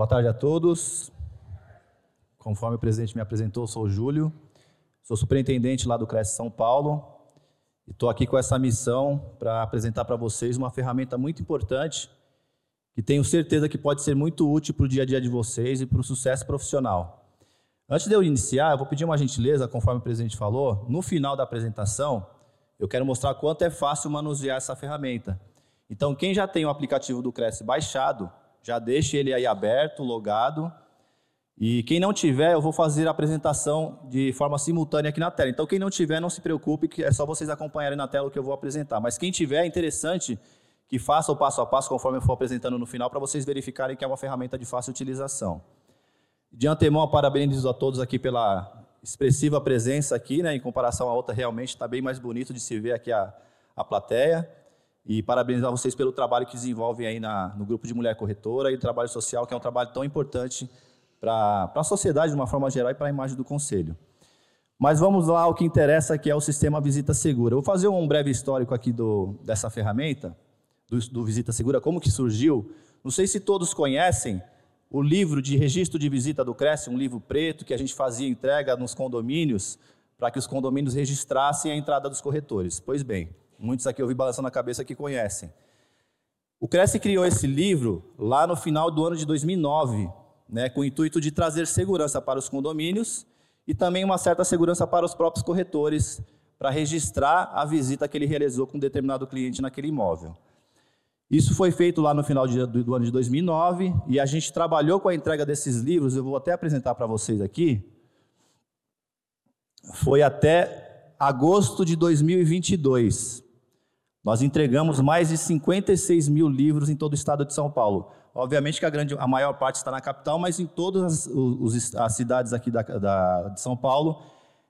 Boa tarde a todos. Conforme o presidente me apresentou, sou o Júlio, sou superintendente lá do CRES São Paulo e estou aqui com essa missão para apresentar para vocês uma ferramenta muito importante que tenho certeza que pode ser muito útil para o dia a dia de vocês e para o sucesso profissional. Antes de eu iniciar, eu vou pedir uma gentileza, conforme o presidente falou, no final da apresentação, eu quero mostrar quanto é fácil manusear essa ferramenta. Então, quem já tem o aplicativo do Cresce baixado, já deixe ele aí aberto, logado. E quem não tiver, eu vou fazer a apresentação de forma simultânea aqui na tela. Então, quem não tiver, não se preocupe, que é só vocês acompanharem na tela o que eu vou apresentar. Mas quem tiver, é interessante que faça o passo a passo conforme eu for apresentando no final, para vocês verificarem que é uma ferramenta de fácil utilização. De antemão, parabenizo a todos aqui pela expressiva presença aqui, né, em comparação à outra, realmente está bem mais bonito de se ver aqui a, a plateia. E parabenizar vocês pelo trabalho que desenvolvem aí na, no grupo de mulher corretora e trabalho social, que é um trabalho tão importante para a sociedade de uma forma geral e para a imagem do Conselho. Mas vamos lá ao que interessa, que é o sistema Visita Segura. Eu vou fazer um breve histórico aqui do, dessa ferramenta, do, do Visita Segura, como que surgiu. Não sei se todos conhecem, o livro de registro de visita do Cresce, um livro preto que a gente fazia entrega nos condomínios, para que os condomínios registrassem a entrada dos corretores. Pois bem, muitos aqui eu vi balançando a cabeça que conhecem. O Cresce criou esse livro lá no final do ano de 2009, né, com o intuito de trazer segurança para os condomínios e também uma certa segurança para os próprios corretores, para registrar a visita que ele realizou com um determinado cliente naquele imóvel. Isso foi feito lá no final de, do, do, ano de 2009 e a gente trabalhou com a entrega desses livros. Eu vou até apresentar para vocês aqui. Foi até agosto de 2022. Nós entregamos mais de 56 mil livros em todo o estado de São Paulo. Obviamente que a, grande, a maior parte está na capital, mas em todas as, os, as cidades aqui da, da, de São Paulo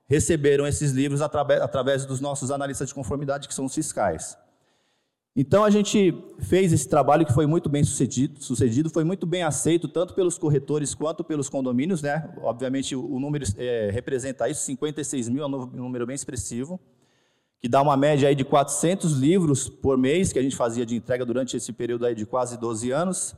receberam esses livros através, através dos nossos analistas de conformidade, que são os fiscais. Então a gente fez esse trabalho que foi muito bem sucedido, sucedido foi muito bem aceito tanto pelos corretores quanto pelos condomínios, né? Obviamente o, número é, representa isso, 56 mil é um número bem expressivo, que dá uma média aí de 400 livros por mês que a gente fazia de entrega durante esse período aí de quase 12 anos.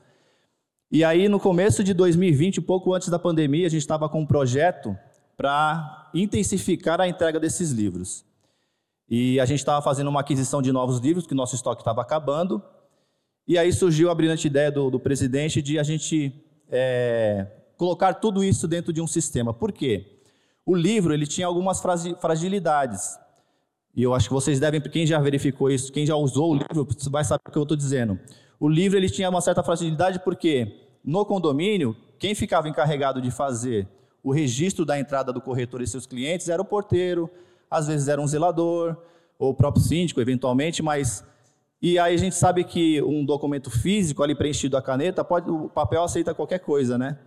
E aí no começo de 2020, pouco antes da pandemia, a gente estava com um projeto para intensificar a entrega desses livros. E a gente estava fazendo uma aquisição de novos livros, que nosso estoque estava acabando. E aí surgiu a brilhante ideia do, do presidente de a gente é, colocar tudo isso dentro de um sistema. Por quê? O livro ele tinha algumas fragilidades. E eu acho que vocês devem, quem já verificou isso, quem já usou o livro, vai saber o que eu estou dizendo. O livro ele tinha uma certa fragilidade porque no condomínio, quem ficava encarregado de fazer o registro da entrada do corretor e seus clientes era o porteiro, às vezes era um zelador, ou o próprio síndico, eventualmente, mas. E aí a gente sabe que um documento físico ali preenchido a caneta, pode, o papel aceita qualquer coisa, né?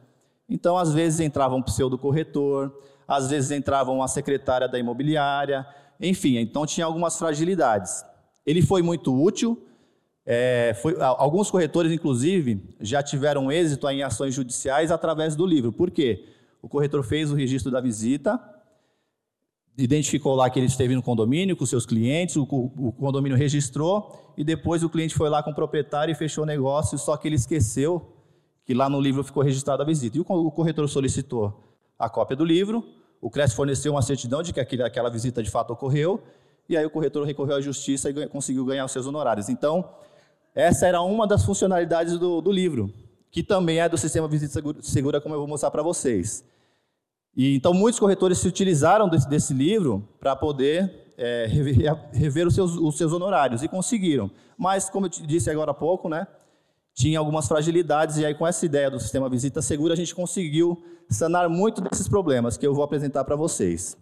Então, às vezes entrava um pseudo-corretor, às vezes entrava uma secretária da imobiliária, enfim, então tinha algumas fragilidades. Ele foi muito útil, é, foi, alguns corretores, inclusive, já tiveram êxito em ações judiciais através do livro. Por quê? O corretor fez o registro da visita, identificou lá que ele esteve no condomínio com seus clientes, o, o, condomínio registrou e depois o cliente foi lá com o proprietário e fechou o negócio, só que ele esqueceu que lá no livro ficou registrada a visita. E o, o corretor solicitou a cópia do livro, o CRES forneceu uma certidão de que aquela visita de fato ocorreu, e aí o corretor recorreu à justiça e conseguiu ganhar os seus honorários. Então, essa era uma das funcionalidades do, do livro, que também é do sistema Visita Segura, como eu vou mostrar para vocês. E, então, muitos corretores se utilizaram desse, desse livro para poder é, rever, rever os, seus, os seus honorários e conseguiram. Mas, como eu disse agora há pouco, né, tinha algumas fragilidades, e aí, com essa ideia do sistema Visita Segura, a gente conseguiu sanar muito desses problemas que eu vou apresentar para vocês.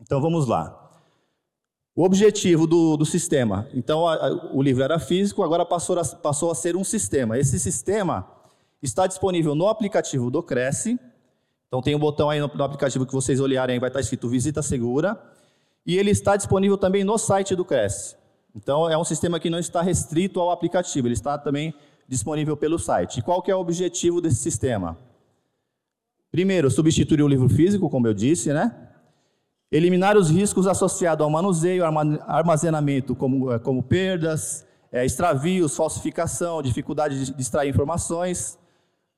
Então, vamos lá. O objetivo do, do sistema. Então, a, a, o livro era físico, agora passou a, passou a ser um sistema. Esse sistema está disponível no aplicativo do Cresce, então tem um botão aí no, no aplicativo que vocês olharem, vai estar escrito Visita Segura. E ele está disponível também no site do Cresce. Então é um sistema que não está restrito ao aplicativo, ele está também disponível pelo site. E qual que é o objetivo desse sistema? Primeiro, substituir o livro físico, como eu disse, né? Eliminar os riscos associados ao manuseio, armazenamento, como, eh, como perdas, é, extravios, falsificação, dificuldade de extrair informações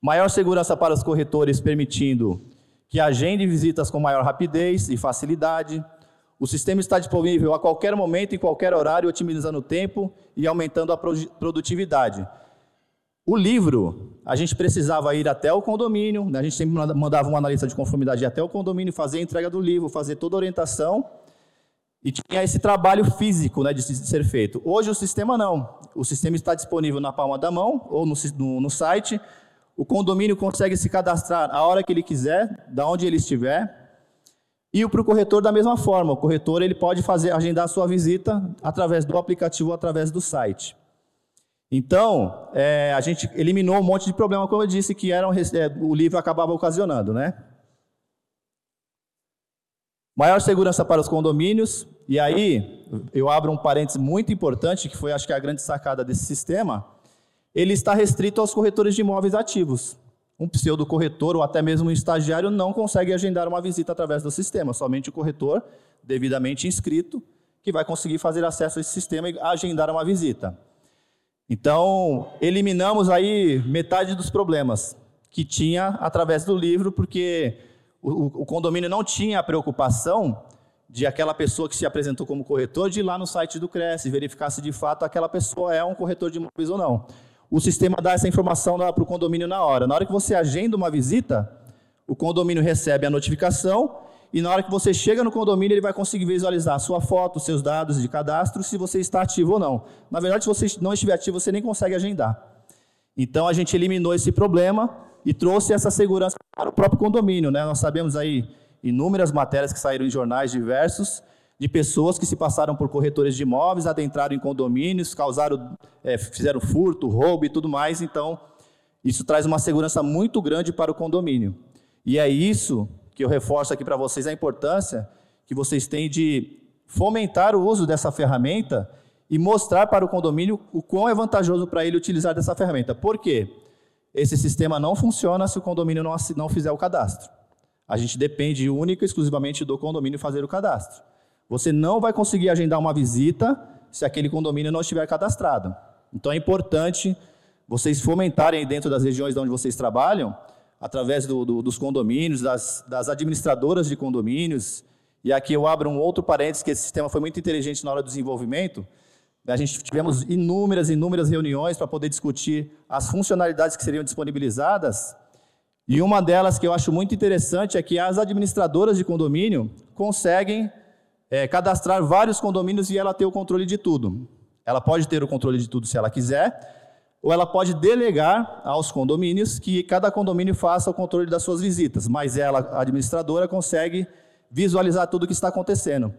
Maior segurança para os corretores, permitindo que agende visitas com maior rapidez e facilidade. O sistema está disponível a qualquer momento, em qualquer horário, otimizando o tempo e aumentando a produtividade. O livro, a gente precisava ir até o condomínio, né? a gente sempre mandava um analista de conformidade até o condomínio, fazer a entrega do livro, fazer toda a orientação, e tinha esse trabalho físico né, de ser feito. Hoje o sistema não. O sistema está disponível na palma da mão ou no, no, no site. O condomínio consegue se cadastrar a hora que ele quiser, da onde ele estiver. E para o corretor da mesma forma. O corretor ele pode fazer agendar sua visita através do aplicativo ou através do site. Então, é, a gente eliminou um monte de problema, como eu disse, que eram, é, o livro acabava ocasionando, né? Maior segurança para os condomínios, e aí eu abro um parênteses muito importante, que foi acho que a grande sacada desse sistema, ele está restrito aos corretores de imóveis ativos. Um pseudo corretor ou até mesmo um estagiário não consegue agendar uma visita através do sistema, somente o corretor devidamente inscrito que vai conseguir fazer acesso a esse sistema e agendar uma visita. Então, eliminamos aí metade dos problemas que tinha através do livro, porque o, o, condomínio não tinha a preocupação de aquela pessoa que se apresentou como corretor de ir lá no site do Cresce verificar se de fato aquela pessoa é um corretor de imóveis ou não. O sistema dá essa informação para o condomínio na hora. Na hora que você agenda uma visita, o condomínio recebe a notificação e na hora que você chega no condomínio, ele vai conseguir visualizar sua foto, seus dados de cadastro, se você está ativo ou não. Na verdade, se você não estiver ativo, você nem consegue agendar. Então, a gente eliminou esse problema e trouxe essa segurança para o próprio condomínio. Né? Nós sabemos aí inúmeras matérias que saíram em jornais diversos, de pessoas que se passaram por corretores de imóveis, adentraram em condomínios, causaram, é, fizeram furto, roubo e tudo mais. Então, isso traz uma segurança muito grande para o condomínio. E é isso que eu reforço aqui para vocês a importância que vocês têm de fomentar o uso dessa ferramenta e mostrar para o condomínio o quão é vantajoso para ele utilizar dessa ferramenta. Por quê? Esse sistema não funciona se o condomínio não, não fizer o cadastro. A gente depende única e exclusivamente do condomínio fazer o cadastro. Você não vai conseguir agendar uma visita se aquele condomínio não estiver cadastrado. Então é importante vocês fomentarem dentro das regiões onde vocês trabalham através do, do, dos condomínios, das, das, administradoras de condomínios. E aqui eu abro um outro parênteses, que esse sistema foi muito inteligente na hora do desenvolvimento. A gente tivemos inúmeras, inúmeras reuniões para poder discutir as funcionalidades que seriam disponibilizadas. E uma delas que eu acho muito interessante é que as administradoras de condomínio conseguem é, cadastrar vários condomínios e ela ter o controle de tudo. Ela pode ter o controle de tudo se ela quiser, ou ela pode delegar aos condomínios que cada condomínio faça o controle das suas visitas, mas ela, a administradora, consegue visualizar tudo o que está acontecendo.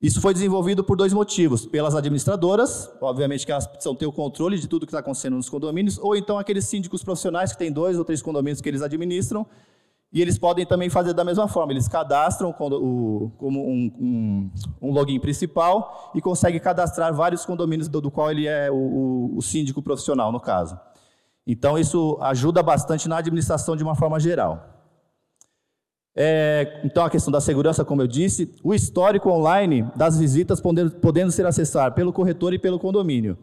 Isso foi desenvolvido por dois motivos: pelas administradoras, obviamente que elas precisam ter o controle de tudo que está acontecendo nos condomínios, ou então aqueles síndicos profissionais que têm dois ou três condomínios que eles administram e eles podem também fazer da mesma forma, eles cadastram como um, um, um login principal e conseguem cadastrar vários condomínios do, do qual ele é o, o, síndico profissional, no caso. Então, isso ajuda bastante na administração de uma forma geral. É, então, a questão da segurança, como eu disse, o histórico online das visitas podendo, podendo ser acessado pelo corretor e pelo condomínio.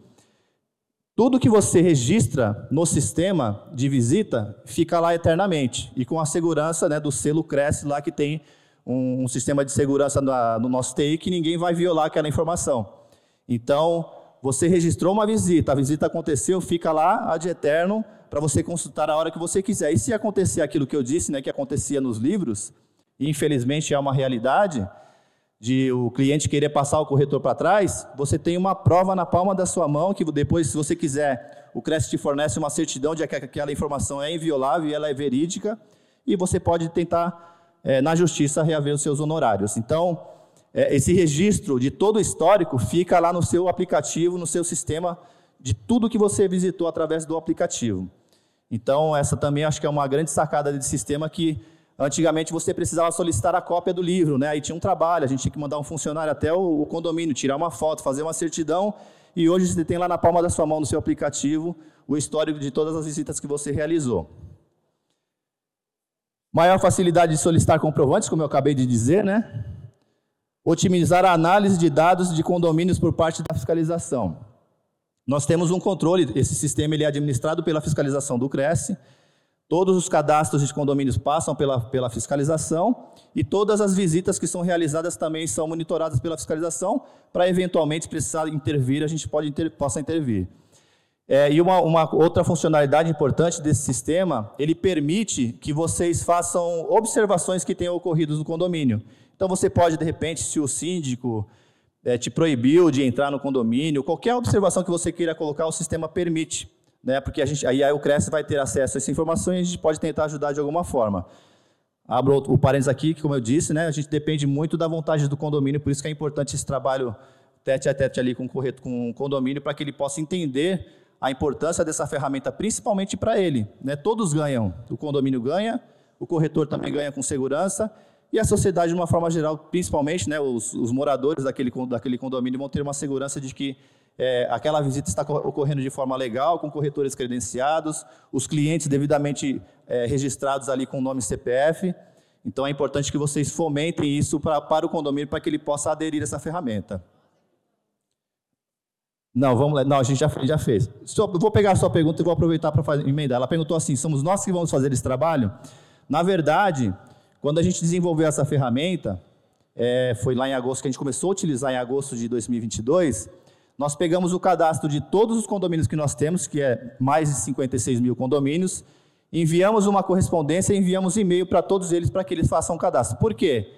Tudo que você registra no sistema de visita fica lá eternamente e com a segurança né, do selo Cresce lá que tem um, um sistema de segurança na, no nosso TI que ninguém vai violar aquela informação. Então, você registrou uma visita, a visita aconteceu, fica lá ad eterno para você consultar a hora que você quiser. E se acontecer aquilo que eu disse, né, que acontecia nos livros, e infelizmente é uma realidade, de o cliente querer passar o corretor para trás, você tem uma prova na palma da sua mão que depois, se você quiser, o Cresce te fornece uma certidão de que aquela informação é inviolável e ela é verídica, e você pode tentar, é, na justiça, reaver os seus honorários. Então, é, esse registro de todo o histórico fica lá no seu aplicativo, no seu sistema, de tudo que você visitou através do aplicativo. Então, essa também acho que é uma grande sacada desse sistema que Antigamente você precisava solicitar a cópia do livro, né? Aí tinha um trabalho, a gente tinha que mandar um funcionário até o, condomínio, tirar uma foto, fazer uma certidão, e hoje você tem lá na palma da sua mão, no seu aplicativo, o histórico de todas as visitas que você realizou. Maior facilidade de solicitar comprovantes, como eu acabei de dizer, né? Otimizar a análise de dados de condomínios por parte da fiscalização. Nós temos um controle, esse sistema ele é administrado pela fiscalização do Cresce, Todos os cadastros de condomínios passam pela, pela fiscalização e todas as visitas que são realizadas também são monitoradas pela fiscalização para eventualmente precisar intervir, a gente pode inter, possa intervir. É, e uma, uma, outra funcionalidade importante desse sistema, ele permite que vocês façam observações que tenham ocorrido no condomínio. Então você pode, de repente, se o síndico é, te proibiu de entrar no condomínio, qualquer observação que você queira colocar, o sistema permite né? Porque a gente, aí, o CRES vai ter acesso a essa informação e a gente pode tentar ajudar de alguma forma. Abro o parênteses aqui, que como eu disse, né, a gente depende muito da vontade do condomínio, por isso que é importante esse trabalho tete a tete ali com, com o condomínio, para que ele possa entender a importância dessa ferramenta, principalmente para ele. Né? Todos ganham, o condomínio ganha, o corretor também ganha com segurança, e a sociedade, de uma forma geral, principalmente né, os, os moradores daquele, daquele condomínio vão ter uma segurança de que é, aquela visita está ocorrendo de forma legal, com corretores credenciados, os clientes devidamente é, registrados ali com o nome CPF. Então é importante que vocês fomentem isso pra, para o condomínio para que ele possa aderir a essa ferramenta. Não, vamos lá. Não, a gente já, já fez. Só, vou pegar a sua pergunta e vou aproveitar para emendar. Ela perguntou assim: somos nós que vamos fazer esse trabalho? Na verdade, quando a gente desenvolveu essa ferramenta, é, foi lá em agosto que a gente começou a utilizar em agosto de 2022. Nós pegamos o cadastro de todos os condomínios que nós temos, que é mais de 56 mil condomínios, enviamos uma correspondência, enviamos e-mail para todos eles para que eles façam o cadastro. Por quê?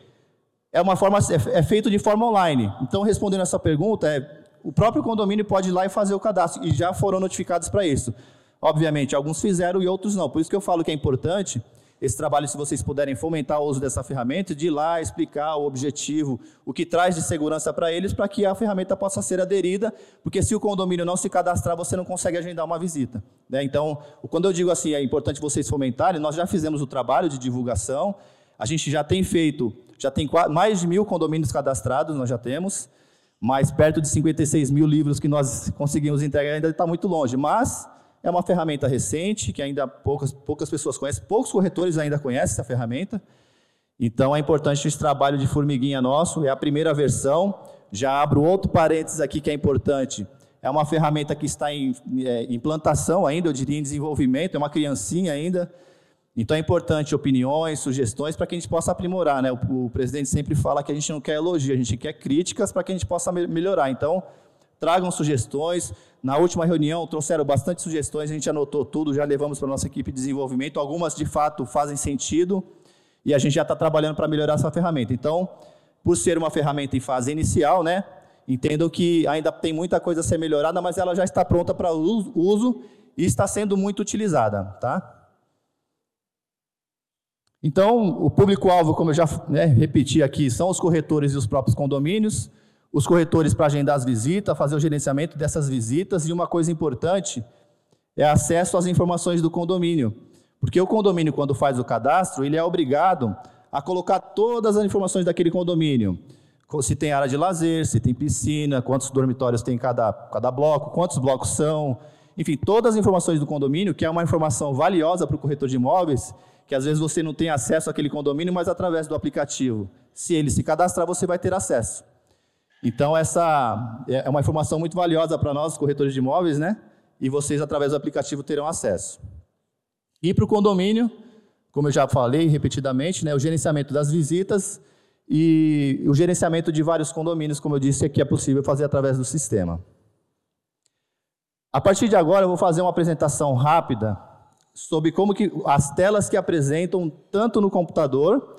É uma forma é, é feito de forma online. Então, respondendo essa pergunta, é, o próprio condomínio pode ir lá e fazer o cadastro e já foram notificados para isso. Obviamente, alguns fizeram e outros não. Por isso que eu falo que é importante esse trabalho, se vocês puderem fomentar o uso dessa ferramenta, de ir lá explicar o objetivo, o que traz de segurança para eles, para que a ferramenta possa ser aderida, porque se o condomínio não se cadastrar, você não consegue agendar uma visita. Né? Então, quando eu digo assim, é importante vocês fomentarem, nós já fizemos o trabalho de divulgação, a gente já tem feito, já tem mais de mil condomínios cadastrados, nós já temos, mas perto de 56 mil livros que nós conseguimos entregar ainda está muito longe, mas é uma ferramenta recente, que ainda poucas, poucas pessoas conhecem, poucos corretores ainda conhecem essa ferramenta. Então é importante esse trabalho de formiguinha nosso, é a primeira versão. Já abro outro parênteses aqui que é importante. É uma ferramenta que está em é, implantação ainda, eu diria em desenvolvimento, é uma criancinha ainda. Então é importante opiniões, sugestões para que a gente possa aprimorar. Né? O, o, presidente sempre fala que a gente não quer elogio, a gente quer críticas para que a gente possa me melhorar. Então, tragam sugestões. Na última reunião trouxeram bastante sugestões, a gente anotou tudo, já levamos para a nossa equipe de desenvolvimento. Algumas de fato fazem sentido e a gente já está trabalhando para melhorar essa ferramenta. Então, por ser uma ferramenta em fase inicial, né, entendo que ainda tem muita coisa a ser melhorada, mas ela já está pronta para uso e está sendo muito utilizada. Tá? Então, o público-alvo, como eu já né, repeti aqui, são os corretores e os próprios condomínios os corretores para agendar as visitas, fazer o gerenciamento dessas visitas e uma coisa importante é acesso às informações do condomínio. Porque o condomínio, quando faz o cadastro, ele é obrigado a colocar todas as informações daquele condomínio. Se tem área de lazer, se tem piscina, quantos dormitórios tem cada, cada bloco, quantos blocos são. Enfim, todas as informações do condomínio, que é uma informação valiosa para o corretor de imóveis, que às vezes você não tem acesso àquele condomínio, mas através do aplicativo. Se ele se cadastrar, você vai ter acesso. Então, essa é uma informação muito valiosa para nós, corretores de imóveis, né? E vocês, através do aplicativo, terão acesso. E para o condomínio, como eu já falei repetidamente, né, o gerenciamento das visitas e o gerenciamento de vários condomínios, como eu disse, aqui é possível fazer através do sistema. A partir de agora, eu vou fazer uma apresentação rápida sobre como que as telas que apresentam tanto no computador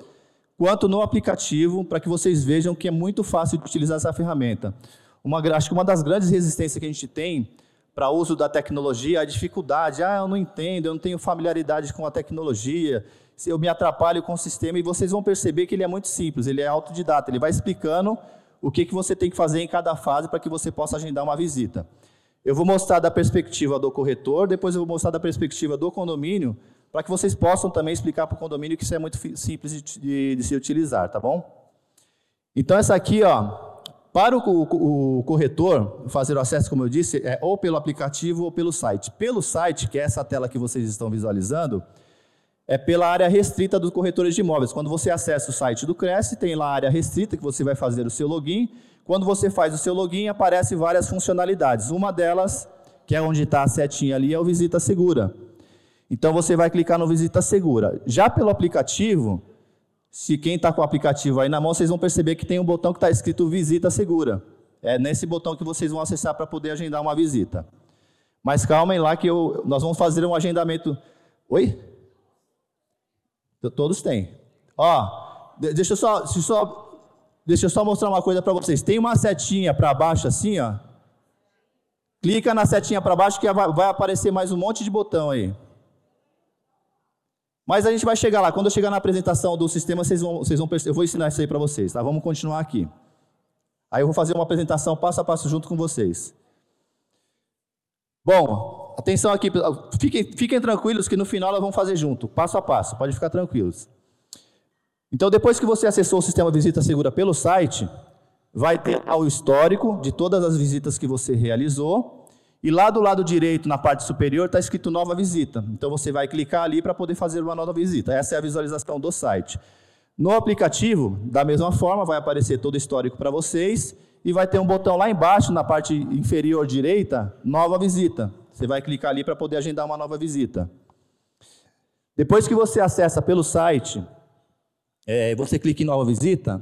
quanto no aplicativo, para que vocês vejam que é muito fácil de utilizar essa ferramenta. Uma, acho que uma das grandes resistências que a gente tem para o uso da tecnologia a dificuldade. Ah, eu não entendo, eu não tenho familiaridade com a tecnologia, eu me atrapalho com o sistema, e vocês vão perceber que ele é muito simples, ele é autodidata, ele vai explicando o que, que você tem que fazer em cada fase para que você possa agendar uma visita. Eu vou mostrar da perspectiva do corretor, depois eu vou mostrar da perspectiva do condomínio, para que vocês possam também explicar para o condomínio que isso é muito simples de, de, de, se utilizar, tá bom? Então, essa aqui, ó, para o, o, o, corretor fazer o acesso, como eu disse, é ou pelo aplicativo ou pelo site. Pelo site, que é essa tela que vocês estão visualizando, é pela área restrita dos corretores de imóveis. Quando você acessa o site do Cresce, tem lá a área restrita que você vai fazer o seu login. Quando você faz o seu login, aparece várias funcionalidades. Uma delas, que é onde está a setinha ali, é o Visita Segura. Então você vai clicar no Visita Segura. Já pelo aplicativo, se quem está com o aplicativo aí na mão, vocês vão perceber que tem um botão que está escrito Visita Segura. É nesse botão que vocês vão acessar para poder agendar uma visita. Mas calmem lá que eu, nós vamos fazer um agendamento. Oi? Todos têm. Ó, deixa eu só, deixa só, deixa eu só mostrar uma coisa para vocês. Tem uma setinha para baixo assim, ó. Clica na setinha para baixo que vai aparecer mais um monte de botão aí. Mas a gente vai chegar lá. Quando eu chegar na apresentação do sistema, vocês vão, vocês vão eu vou ensinar isso aí para vocês, tá? Vamos continuar aqui. Aí eu vou fazer uma apresentação passo a passo junto com vocês. Bom, atenção aqui, fiquem, fiquem tranquilos que no final nós vamos fazer junto, passo a passo, pode ficar tranquilos. Então, depois que você acessou o sistema Visita Segura pelo site, vai ter o histórico de todas as visitas que você realizou e lá do lado direito, na parte superior, está escrito nova visita. Então você vai clicar ali para poder fazer uma nova visita. Essa é a visualização do site. No aplicativo, da mesma forma, vai aparecer todo o histórico para vocês e vai ter um botão lá embaixo, na parte inferior direita, nova visita. Você vai clicar ali para poder agendar uma nova visita. Depois que você acessa pelo site, é, você clica em nova visita,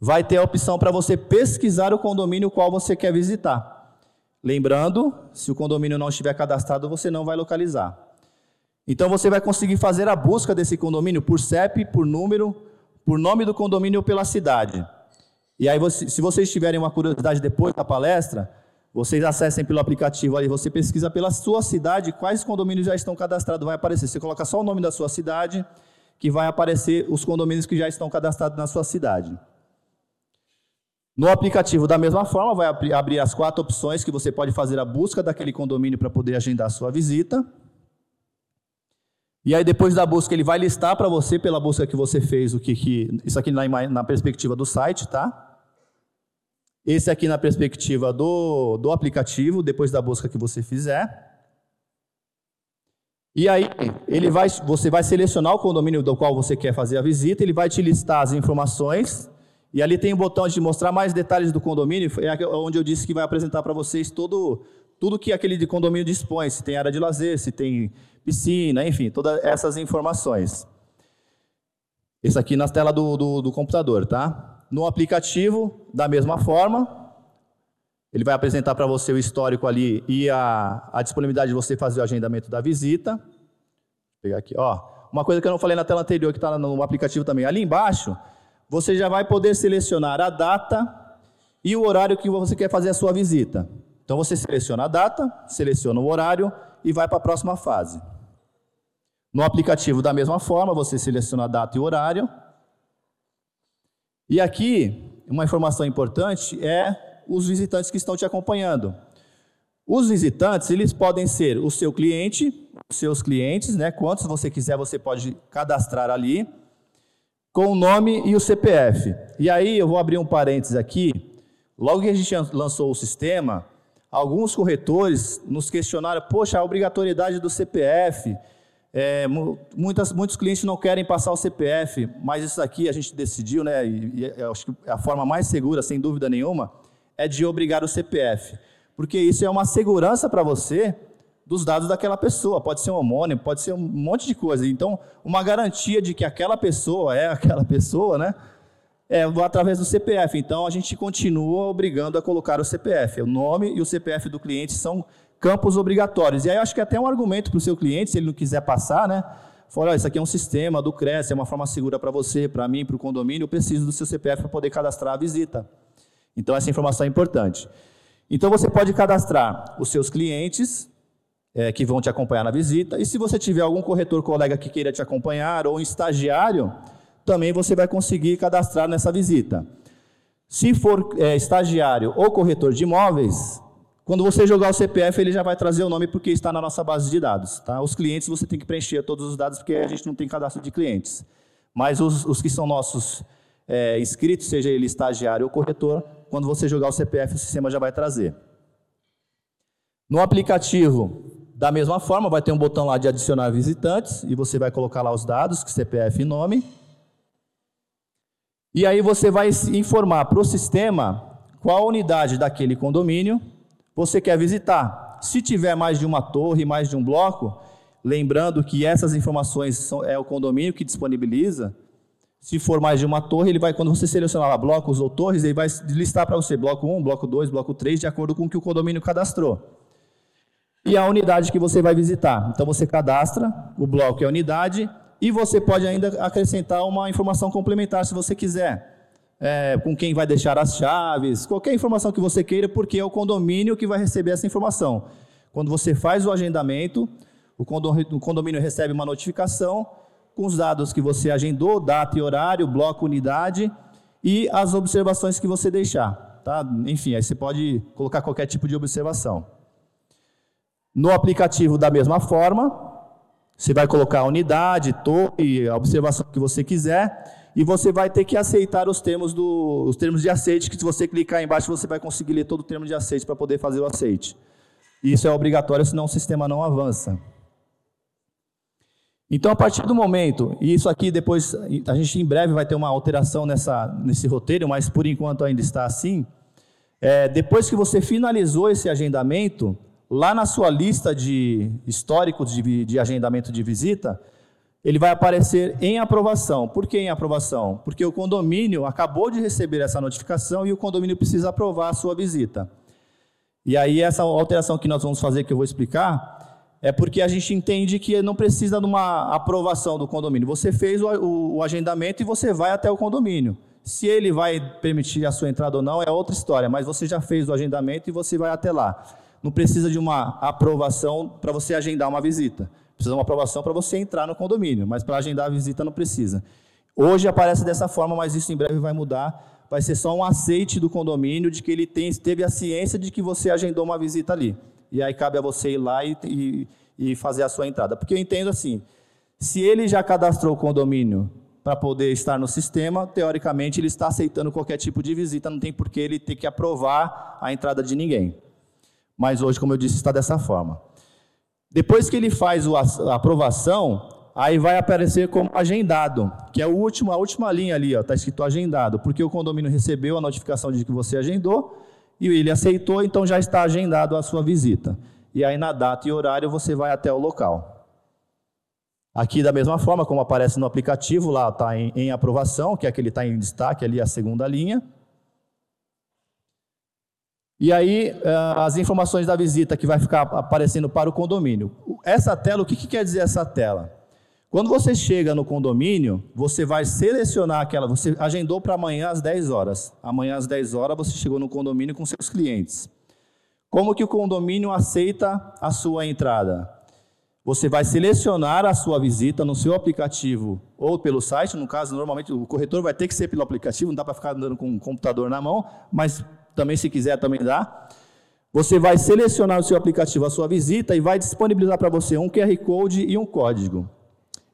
vai ter a opção para você pesquisar o condomínio qual você quer visitar. Lembrando, se o condomínio não estiver cadastrado, você não vai localizar. Então você vai conseguir fazer a busca desse condomínio por CEP, por número, por nome do condomínio ou pela cidade. E aí, você, se vocês tiverem uma curiosidade depois da palestra, vocês acessem pelo aplicativo aí, você pesquisa pela sua cidade quais condomínios já estão cadastrados, vai aparecer. Você coloca só o nome da sua cidade, que vai aparecer os condomínios que já estão cadastrados na sua cidade. No aplicativo, da mesma forma, vai abrir as quatro opções que você pode fazer a busca daquele condomínio para poder agendar a sua visita. E aí, depois da busca, ele vai listar para você, pela busca que você fez, o que, que isso aqui na, na perspectiva do site, tá? Esse aqui na perspectiva do, do aplicativo, depois da busca que você fizer. E aí, ele vai, você vai selecionar o condomínio do qual você quer fazer a visita, ele vai te listar as informações e ali tem um botão de mostrar mais detalhes do condomínio, é onde eu disse que vai apresentar para vocês todo, tudo que aquele de condomínio dispõe, se tem área de lazer, se tem piscina, enfim, todas essas informações. Esse aqui na tela do, do, do computador, tá? No aplicativo, da mesma forma, ele vai apresentar para você o histórico ali e a, a disponibilidade de você fazer o agendamento da visita. Vou pegar aqui, ó. Uma coisa que eu não falei na tela anterior, que está no aplicativo também. Ali embaixo, você já vai poder selecionar a data e o horário que você quer fazer a sua visita. Então você seleciona a data, seleciona o horário e vai para a próxima fase. No aplicativo, da mesma forma, você seleciona a data e o horário. E aqui, uma informação importante é os visitantes que estão te acompanhando. Os visitantes, eles podem ser o seu cliente, os seus clientes, né? Quantos você quiser, você pode cadastrar ali com o nome e o CPF. E aí eu vou abrir um parênteses aqui. Logo que a gente lançou o sistema, alguns corretores nos questionaram: poxa, a obrigatoriedade do CPF. É, muitas, muitos clientes não querem passar o CPF, mas isso aqui a gente decidiu, né? E, e acho que a forma mais segura, sem dúvida nenhuma, é de obrigar o CPF, porque isso é uma segurança para você dos dados daquela pessoa. Pode ser um homônimo, pode ser um monte de coisa. Então, uma garantia de que aquela pessoa é aquela pessoa, né? É através do CPF. Então, a gente continua obrigando a colocar o CPF. O nome e o CPF do cliente são campos obrigatórios. E aí, eu acho que é até um argumento para o seu cliente, se ele não quiser passar, né? Fala, isso aqui é um sistema do CRES, é uma forma segura para você, para mim, para o condomínio, eu preciso do seu CPF para poder cadastrar a visita. Então, essa informação é importante. Então, você pode cadastrar os seus clientes, é, que vão te acompanhar na visita. E se você tiver algum corretor colega que queira te acompanhar ou um estagiário, também você vai conseguir cadastrar nessa visita. Se for é, estagiário ou corretor de imóveis, quando você jogar o CPF, ele já vai trazer o nome porque está na nossa base de dados. Tá? Os clientes você tem que preencher todos os dados porque a gente não tem cadastro de clientes. Mas os, os que são nossos é, inscritos, seja ele estagiário ou corretor, quando você jogar o CPF, o sistema já vai trazer. No aplicativo, da mesma forma, vai ter um botão lá de adicionar visitantes e você vai colocar lá os dados, CPF e nome. E aí você vai informar para o sistema qual unidade daquele condomínio você quer visitar. Se tiver mais de uma torre, mais de um bloco, lembrando que essas informações são, é o condomínio que disponibiliza. Se for mais de uma torre, ele vai, quando você selecionar blocos ou torres, ele vai listar para você bloco 1, bloco 2, bloco 3, de acordo com o que o condomínio cadastrou. E a unidade que você vai visitar. Então você cadastra o bloco e a unidade, e você pode ainda acrescentar uma informação complementar se você quiser. É, com quem vai deixar as chaves, qualquer informação que você queira, porque é o condomínio que vai receber essa informação. Quando você faz o agendamento, o condomínio recebe uma notificação com os dados que você agendou, data e horário, bloco, unidade e as observações que você deixar. Tá? Enfim, aí você pode colocar qualquer tipo de observação. No aplicativo, da mesma forma, você vai colocar a unidade, torre, a observação que você quiser, e você vai ter que aceitar os termos, do, os termos de aceite, que se você clicar embaixo, você vai conseguir ler todo o termo de aceite para poder fazer o aceite. Isso é obrigatório, senão o sistema não avança. Então, a partir do momento, e isso aqui depois, a gente em breve vai ter uma alteração nessa, nesse roteiro, mas por enquanto ainda está assim. É, depois que você finalizou esse agendamento, lá na sua lista de históricos de, de agendamento de visita, ele vai aparecer em aprovação. Por que em aprovação? Porque o condomínio acabou de receber essa notificação e o condomínio precisa aprovar a sua visita. E aí, essa alteração que nós vamos fazer, que eu vou explicar, é porque a gente entende que não precisa de uma aprovação do condomínio. Você fez o, o, o agendamento e você vai até o condomínio. Se ele vai permitir a sua entrada ou não é outra história, mas você já fez o agendamento e você vai até lá não precisa de uma aprovação para você agendar uma visita. Precisa de uma aprovação para você entrar no condomínio, mas para agendar a visita não precisa. Hoje aparece dessa forma, mas isso em breve vai mudar. Vai ser só um aceite do condomínio de que ele tem, teve a ciência de que você agendou uma visita ali. E aí cabe a você ir lá e, e, e fazer a sua entrada. Porque eu entendo assim: se ele já cadastrou o condomínio para poder estar no sistema, teoricamente ele está aceitando qualquer tipo de visita, não tem por que ele ter que aprovar a entrada de ninguém mas hoje, como eu disse, está dessa forma. Depois que ele faz a aprovação, aí vai aparecer como agendado, que é o último, a última linha ali, está escrito agendado, porque o condomínio recebeu a notificação de que você agendou e ele aceitou, então já está agendado a sua visita. E aí na data e horário você vai até o local. Aqui da mesma forma, como aparece no aplicativo, lá está em, em aprovação, que é que ele está em destaque ali a segunda linha. E aí, eh, as informações da visita que vai ficar aparecendo para o condomínio. Essa tela, o que, que quer dizer essa tela? Quando você chega no condomínio, você vai selecionar aquela. Você agendou para amanhã às 10 horas. Amanhã às 10 horas você chegou no condomínio com seus clientes. Como que o condomínio aceita a sua entrada? Você vai selecionar a sua visita no seu aplicativo ou pelo site. No caso, normalmente o corretor vai ter que ser pelo aplicativo, não dá para ficar andando com o computador na mão, mas também se quiser também dá. Você vai selecionar no seu aplicativo a sua visita e vai disponibilizar para você um QR Code e um código.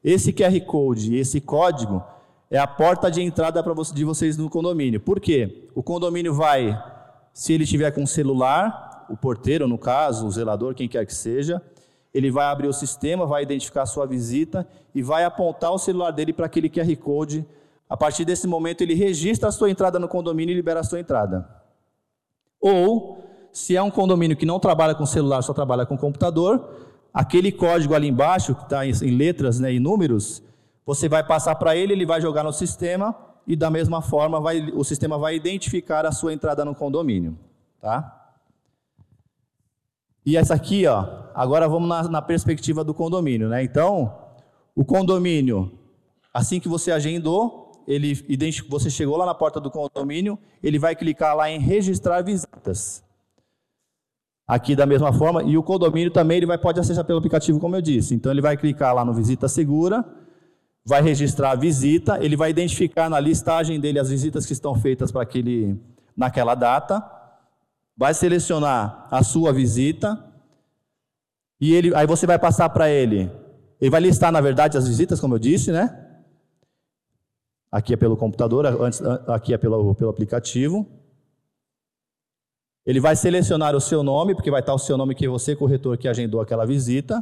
Esse QR Code e esse código é a porta de entrada para de vocês no condomínio. Por quê? O condomínio vai, se ele tiver com celular, o porteiro, no caso, o zelador, quem quer que seja, ele vai abrir o sistema, vai identificar a sua visita e vai apontar o celular dele para aquele QR Code. A partir desse momento, ele registra a sua entrada no condomínio e libera a sua entrada. Ou, se é um condomínio que não trabalha com celular, só trabalha com computador, aquele código ali embaixo, que está em letras né, e números, você vai passar para ele, ele vai jogar no sistema e da mesma forma vai, o sistema vai identificar a sua entrada no condomínio. Tá? E essa aqui, ó, agora vamos na, na perspectiva do condomínio. Né? Então, o condomínio, assim que você agendou, ele você chegou lá na porta do condomínio, ele vai clicar lá em registrar visitas. Aqui da mesma forma, e o condomínio também ele vai pode acessar pelo aplicativo, como eu disse. Então ele vai clicar lá no visita segura, vai registrar a visita, ele vai identificar na listagem dele as visitas que estão feitas para aquele naquela data, vai selecionar a sua visita e ele aí você vai passar para ele. Ele vai listar na verdade as visitas, como eu disse, né? Aqui é pelo computador, antes, aqui é pelo, pelo aplicativo. Ele vai selecionar o seu nome, porque vai estar o seu nome que você, corretor, que agendou aquela visita.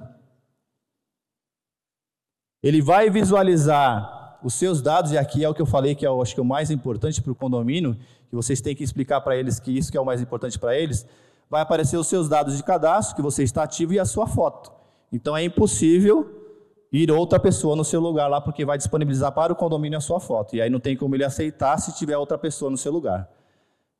Ele vai visualizar os seus dados, e aqui é o que eu falei que é, eu acho que é o mais importante para o condomínio, que vocês têm que explicar para eles que isso que é o mais importante para eles. Vai aparecer os seus dados de cadastro, que você está ativo, e a sua foto. Então é impossível ir outra pessoa no seu lugar lá, porque vai disponibilizar para o condomínio a sua foto. E aí não tem como ele aceitar se tiver outra pessoa no seu lugar.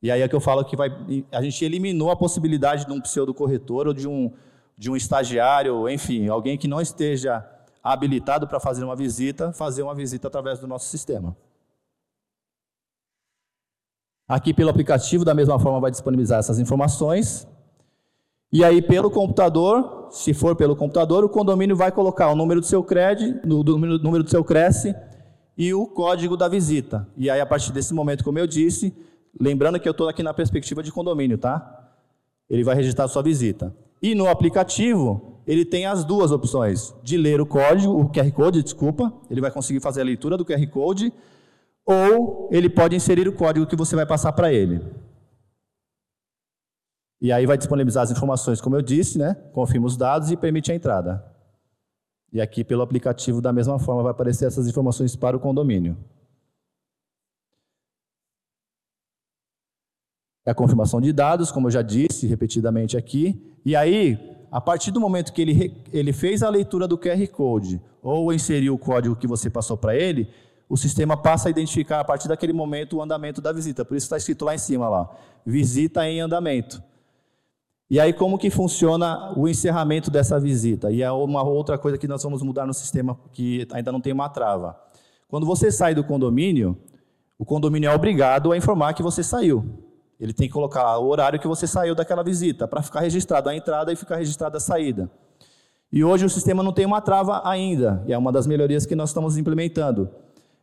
E aí é que eu falo que vai, a gente eliminou a possibilidade de um pseudo-corretor ou de um, de um estagiário, enfim, alguém que não esteja habilitado para fazer uma visita, fazer uma visita através do nosso sistema. Aqui pelo aplicativo, da mesma forma, vai disponibilizar essas informações. E aí, pelo computador, se for pelo computador, o condomínio vai colocar o número do seu CRED, o número do seu CRECE e o código da visita. E aí, a partir desse momento, como eu disse, lembrando que eu estou aqui na perspectiva de condomínio, tá? Ele vai registrar a sua visita. E no aplicativo, ele tem as duas opções: de ler o código, o QR Code, desculpa, ele vai conseguir fazer a leitura do QR Code ou ele pode inserir o código que você vai passar para ele. E aí vai disponibilizar as informações, como eu disse, né? confirma os dados e permite a entrada. E aqui pelo aplicativo, da mesma forma, vai aparecer essas informações para o condomínio. É a confirmação de dados, como eu já disse repetidamente aqui. E aí, a partir do momento que ele, ele fez a leitura do QR Code ou inseriu o código que você passou para ele, o sistema passa a identificar a partir daquele momento o andamento da visita. Por isso está escrito lá em cima lá, visita em andamento. E aí como que funciona o encerramento dessa visita? E é uma outra coisa que nós vamos mudar no sistema que ainda não tem uma trava. Quando você sai do condomínio, o condomínio é obrigado a informar que você saiu. Ele tem que colocar o horário que você saiu daquela visita para ficar registrado a entrada e ficar registrada a saída. E hoje o sistema não tem uma trava ainda, e é uma das melhorias que nós estamos implementando.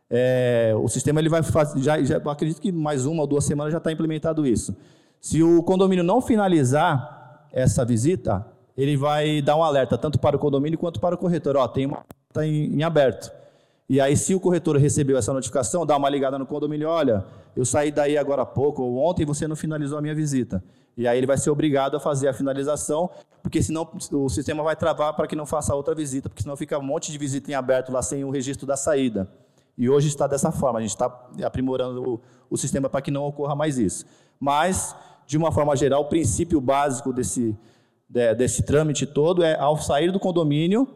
É, o sistema ele vai fazer, já, já, acredito que mais uma ou duas semanas já está implementado isso. Se o condomínio não finalizar essa visita, ele vai dar um alerta tanto para o condomínio quanto para o corretor. Ó, tem uma está em, em, aberto. E aí, se o corretor recebeu essa notificação, dá uma ligada no condomínio, olha, eu saí daí agora há pouco ou ontem você não finalizou a minha visita. E aí ele vai ser obrigado a fazer a finalização, porque senão o sistema vai travar para que não faça outra visita, porque senão fica um monte de visita em aberto lá sem o registro da saída. E hoje está dessa forma, a gente está aprimorando o, o sistema para que não ocorra mais isso. Mas, de uma forma geral, o princípio básico desse, de, desse trâmite todo é, ao sair do condomínio,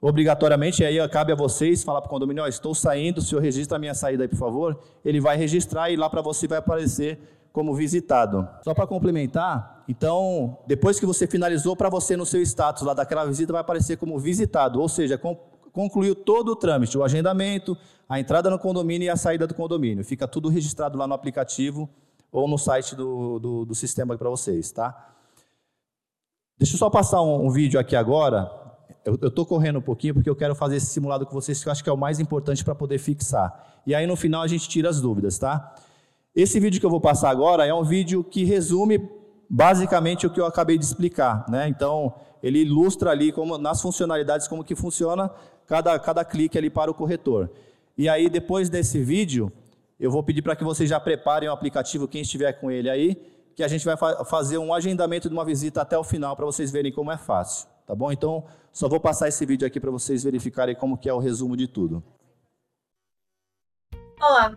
obrigatoriamente, aí cabe a vocês falar para o condomínio, oh, estou saindo, o senhor registra a minha saída aí, por favor. Ele vai registrar e lá para você vai aparecer como visitado. Só para complementar, então, depois que você finalizou para você no seu status lá daquela visita, vai aparecer como visitado, ou seja, concluiu todo o trâmite, o agendamento, a entrada no condomínio e a saída do condomínio. Fica tudo registrado lá no aplicativo ou no site do, do, do sistema para vocês, tá? Deixa eu só passar um, um vídeo aqui agora. Eu estou correndo um pouquinho porque eu quero fazer esse simulado com vocês, que eu acho que é o mais importante para poder fixar. E aí no final a gente tira as dúvidas, tá? Esse vídeo que eu vou passar agora é um vídeo que resume basicamente o que eu acabei de explicar, né? Então ele ilustra ali como nas funcionalidades como que funciona cada, cada clique ali para o corretor. E aí, depois desse vídeo, eu vou pedir para que vocês já preparem o aplicativo, quem estiver com ele aí, que a gente vai fa fazer um agendamento de uma visita até o final, para vocês verem como é fácil. Tá bom? Então, só vou passar esse vídeo aqui para vocês verificarem como que é o resumo de tudo. Olá,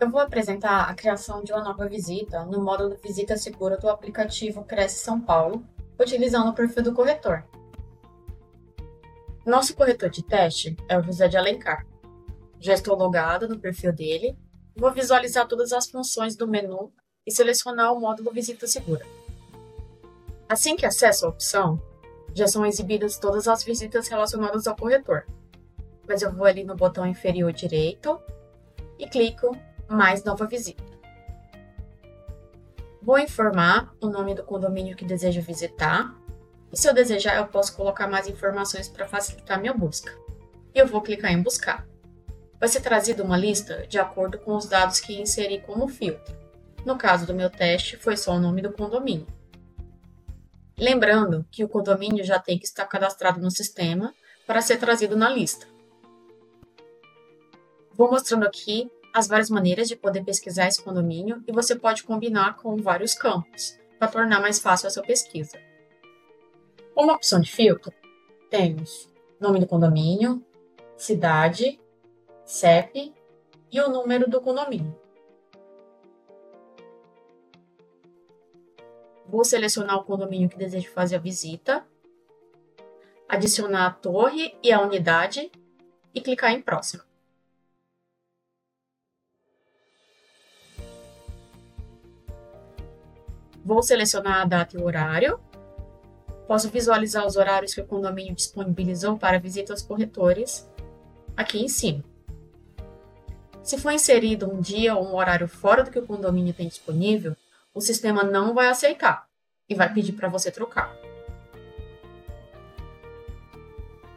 eu vou apresentar a criação de uma nova visita no módulo Visita Segura do aplicativo Cresce São Paulo, utilizando o perfil do corretor. Nosso corretor de teste é o José de Alencar. Já estou logada no perfil dele. Vou visualizar todas as funções do menu e selecionar o módulo Visita Segura. Assim que acesso a opção, já são exibidas todas as visitas relacionadas ao corretor. Mas eu vou ali no botão inferior direito e clico Mais Nova Visita. Vou informar o nome do condomínio que desejo visitar e se eu desejar, eu posso colocar mais informações para facilitar minha busca. E eu vou clicar em buscar. Vai ser trazida uma lista de acordo com os dados que inseri como filtro. No caso do meu teste, foi só o nome do condomínio. Lembrando que o condomínio já tem que estar cadastrado no sistema para ser trazido na lista. Vou mostrando aqui as várias maneiras de poder pesquisar esse condomínio e você pode combinar com vários campos para tornar mais fácil a sua pesquisa. Como opção de filtro, temos nome do condomínio, cidade, CEP e o número do condomínio. Vou selecionar o condomínio que desejo fazer a visita. adicionar a torre e a unidade e clicar em próximo. Vou selecionar a data e o horário. Posso visualizar os horários que o condomínio disponibilizou para visita aos corretores aqui em cima. Se for inserido um dia ou um horário fora do que o condomínio tem disponível, o sistema não vai aceitar e vai pedir para você trocar.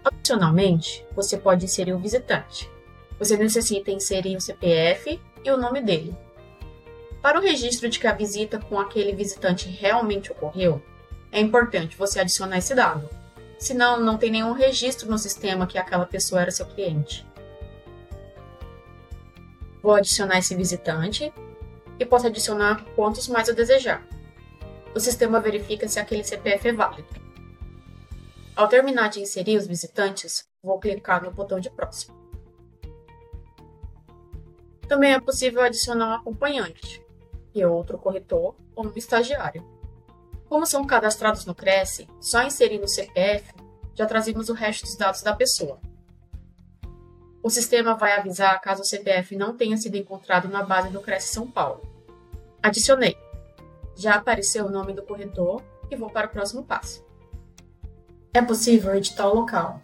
Adicionalmente, você pode inserir o visitante. Você necessita inserir o CPF e o nome dele. Para o registro de que a visita com aquele visitante realmente ocorreu, é importante você adicionar esse dado. Senão, não tem nenhum registro no sistema que aquela pessoa era seu cliente. Vou adicionar esse visitante e posso adicionar quantos mais eu desejar. O sistema verifica se aquele CPF é válido. Ao terminar de inserir os visitantes, vou clicar no botão de próximo. Também é possível adicionar um acompanhante, é outro corretor ou um estagiário. Como são cadastrados no Cresce, só inserindo o CPF já trazemos o resto dos dados da pessoa. O sistema vai avisar caso o CPF não tenha sido encontrado na base do Cresce São Paulo. Adicionei. Já apareceu o nome do corretor e vou para o próximo passo. É possível editar o local,